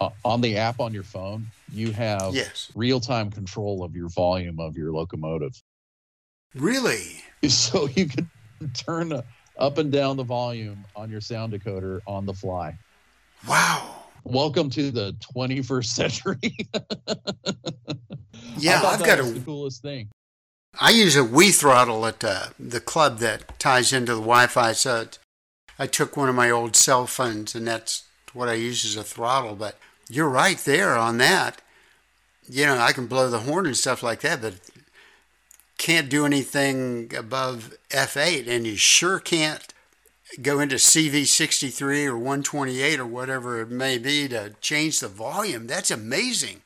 uh, on the app on your phone, you have Yes. real-time control of your volume of your locomotive. Really? (laughs) So you can (laughs) turn up and down the volume on your sound decoder on the fly. Wow. Welcome to the 21st century. (laughs) Yeah, I've got a the coolest thing. I use a WiThrottle at uh, the club that ties into the Wi-Fi. So I took one of my old cell phones, and that's what I use as a throttle. But you're right there on that. You know, I can blow the horn and stuff like that, but can't do anything above F8, and you sure can't go into CV63 or 128 or whatever it may be to change the volume. That's amazing.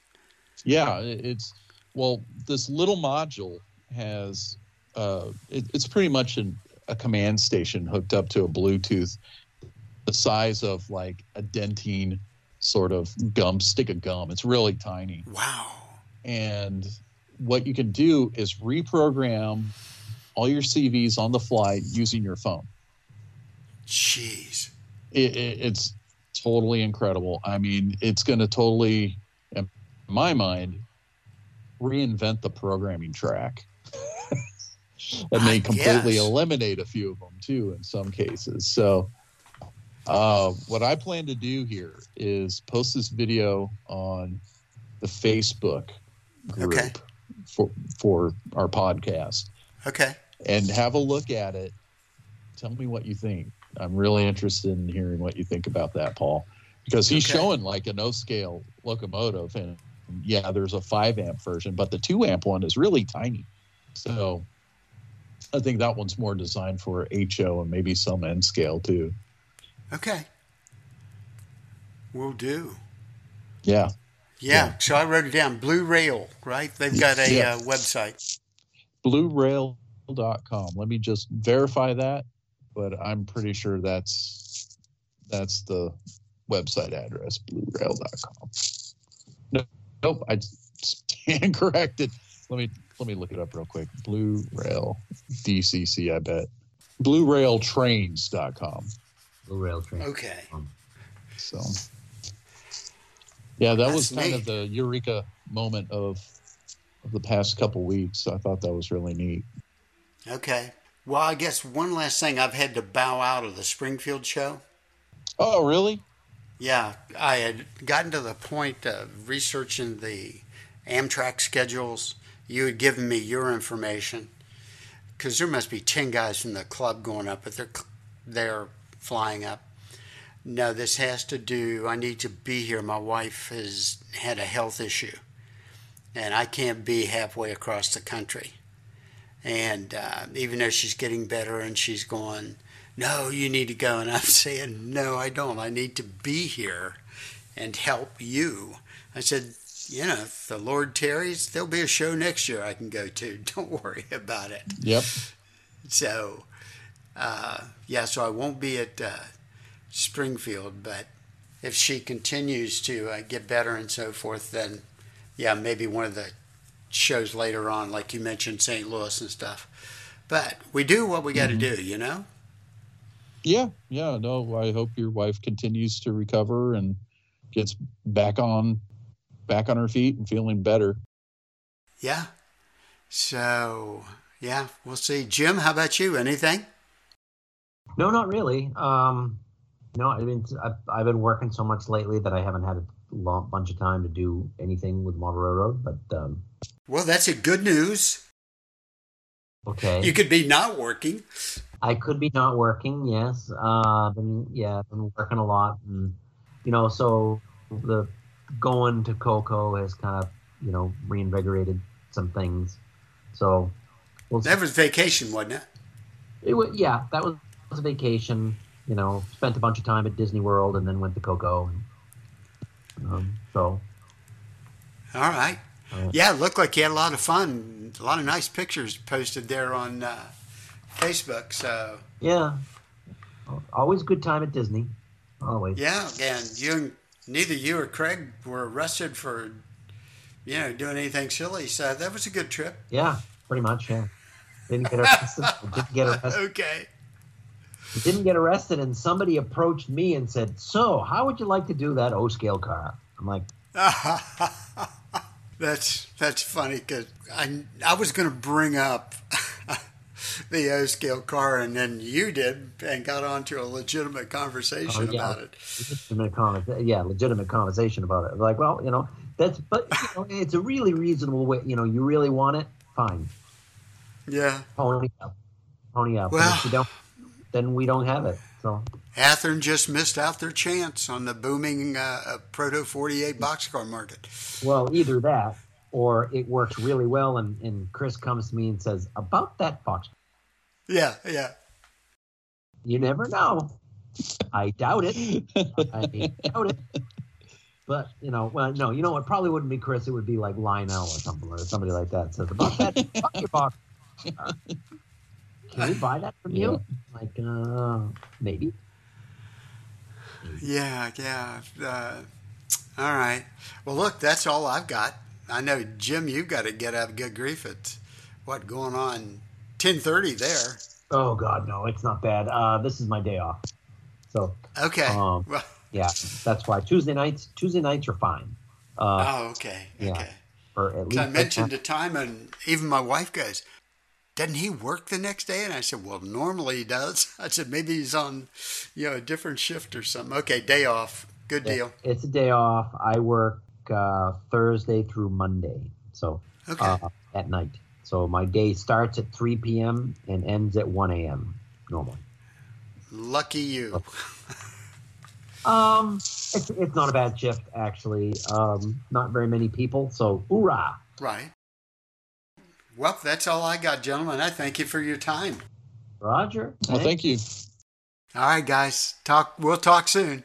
Yeah, it's well, this little module has uh, it, it's pretty much an, a command station hooked up to a Bluetooth, the size of like a Dentyne sort of gum stick of gum. It's really tiny, Wow. and what you can do is reprogram all your CVs on the fly using your phone. Jeez. it, it, it's totally incredible. I mean, it's going to totally, in my mind, reinvent the programming track. (laughs) and I they completely guess. eliminate a few of them too in some cases. So, uh, what I plan to do here is post this video on the Facebook group Okay. For for our podcast Okay. and have a look at it. Tell me what you think. I'm really interested in hearing what you think about that, Paul, because he's Okay. showing like a no scale locomotive, and yeah, there's a five amp version, but the two amp one is really tiny. So I think that one's more designed for HO and maybe some N scale too. Okay. Will do. Yeah, Yeah. Yeah. So I wrote it down. Blue Rail, right? They've got a Yeah. uh, website. bluerail.com. Let me just verify that, but I'm pretty sure that's that's the website address, bluerail.com. No, nope, I stand (laughs) corrected. Let me let me look it up real quick. Blue Rail DCC, I bet. BlueRailTrains.com. Blue Rail Train. Okay. So yeah, that That's was kind of the eureka moment of of the past couple weeks. I thought that was really neat. Okay. Well, I guess one last thing. I've had to bow out of the Springfield show. Oh, really? Yeah, I had gotten to the point of researching the Amtrak schedules. You had given me your information because there must be ten guys from the club going up, but they're they're flying up. No, this has to do. I need to be here. My wife has had a health issue, and I can't be halfway across the country. And uh, even though she's getting better, and she's going, no, you need to go. And I'm (laughs) saying, no, I don't. I need to be here and help you. I said, you know, if the Lord tarries, there'll be a show next year I can go to. (laughs) Don't worry about it. Yep. So, uh, yeah, so I won't be at uh, Springfield, but if she continues to uh, get better and so forth, then yeah, maybe one of the shows later on, like you mentioned, St. Louis and stuff. But we do what we got to do, you know? Yeah, yeah. No, I hope your wife continues to recover and gets back on back on her feet and feeling better. Yeah. So, yeah, we'll see. Jim, how about you? Anything? No, not really. Um, no, I mean, I've, I've been working so much lately that I haven't had a long bunch of time to do anything with Model Railroad. But um, Well, that's a good news. okay, You could be not working. I could be not working. Yes, uh, been yeah, been working a lot, and you know, so the going to Coco has kind of you know reinvigorated some things. So we'll. That was vacation, wasn't it? It wa yeah, that was, was a vacation. You know, spent a bunch of time at Disney World and then went to Coco. And, um, so All right. Uh, Yeah, it looked like you had a lot of fun. A lot of nice pictures posted there on uh, Facebook. So, yeah, always good time at Disney. Always. yeah, and you and neither you or Craig were arrested for, you know, doing anything silly. So that was a good trip. Yeah, pretty much. Yeah. Didn't get (laughs) arrested. didn't get arrested. Okay. Didn't get arrested, and somebody approached me and said, "So, how would you like to do that O scale car?" I'm like, (laughs) that's that's funny because I I was going to bring up (laughs) the O scale car, and then you did, and got onto a legitimate conversation Oh, yeah. about it. legitimate conver- yeah, legitimate conversation about it. Like, well, you know, that's but you know, it's a really reasonable way. You know, you really want it, fine, Yeah. pony up, pony up. Well- if you don't, then we don't have it. So Athearn just missed out their chance on the booming uh, Proto 48 boxcar market. Well, either that or it works really well, and, and Chris comes to me and says, About that box, Yeah, yeah. you never know. I doubt it. I (laughs) doubt it. But, you know, well, no, you know what? Probably wouldn't be Chris. It would be like Lionel or something, or somebody like that says, About that (laughs) bucket box. Can we buy that from you? Like, uh, maybe. Yeah, yeah. Uh, all right. Well, look, that's all I've got. I know, Jim, you've got to get out of Good grief! It's what going on? Ten thirty there. Oh, God, no, it's not bad. Uh, this is my day off. So, Okay. Um, well, yeah, that's why Tuesday nights, Tuesday nights are fine. Uh, oh, okay. yeah. Okay. or at 'Cause least I mentioned the time, and even my wife goes, "Doesn't he work the next day?" And I said, "Well, normally he does." (laughs) I said, "Maybe he's on, you know, a different shift or something." Okay, day off. Good Yeah, deal. It's a day off. I work uh, Thursday through Monday, so Okay. uh, at night. So my day starts at 3 p.m. and ends at 1 a.m. normally. Lucky you. (laughs) Um, it's, it's not a bad shift actually. Um, not very many people, so hoorah! Right. Well, that's all I got, gentlemen. I thank you for your time. Roger. Well, thank you. All right, guys. Talk. We'll talk soon.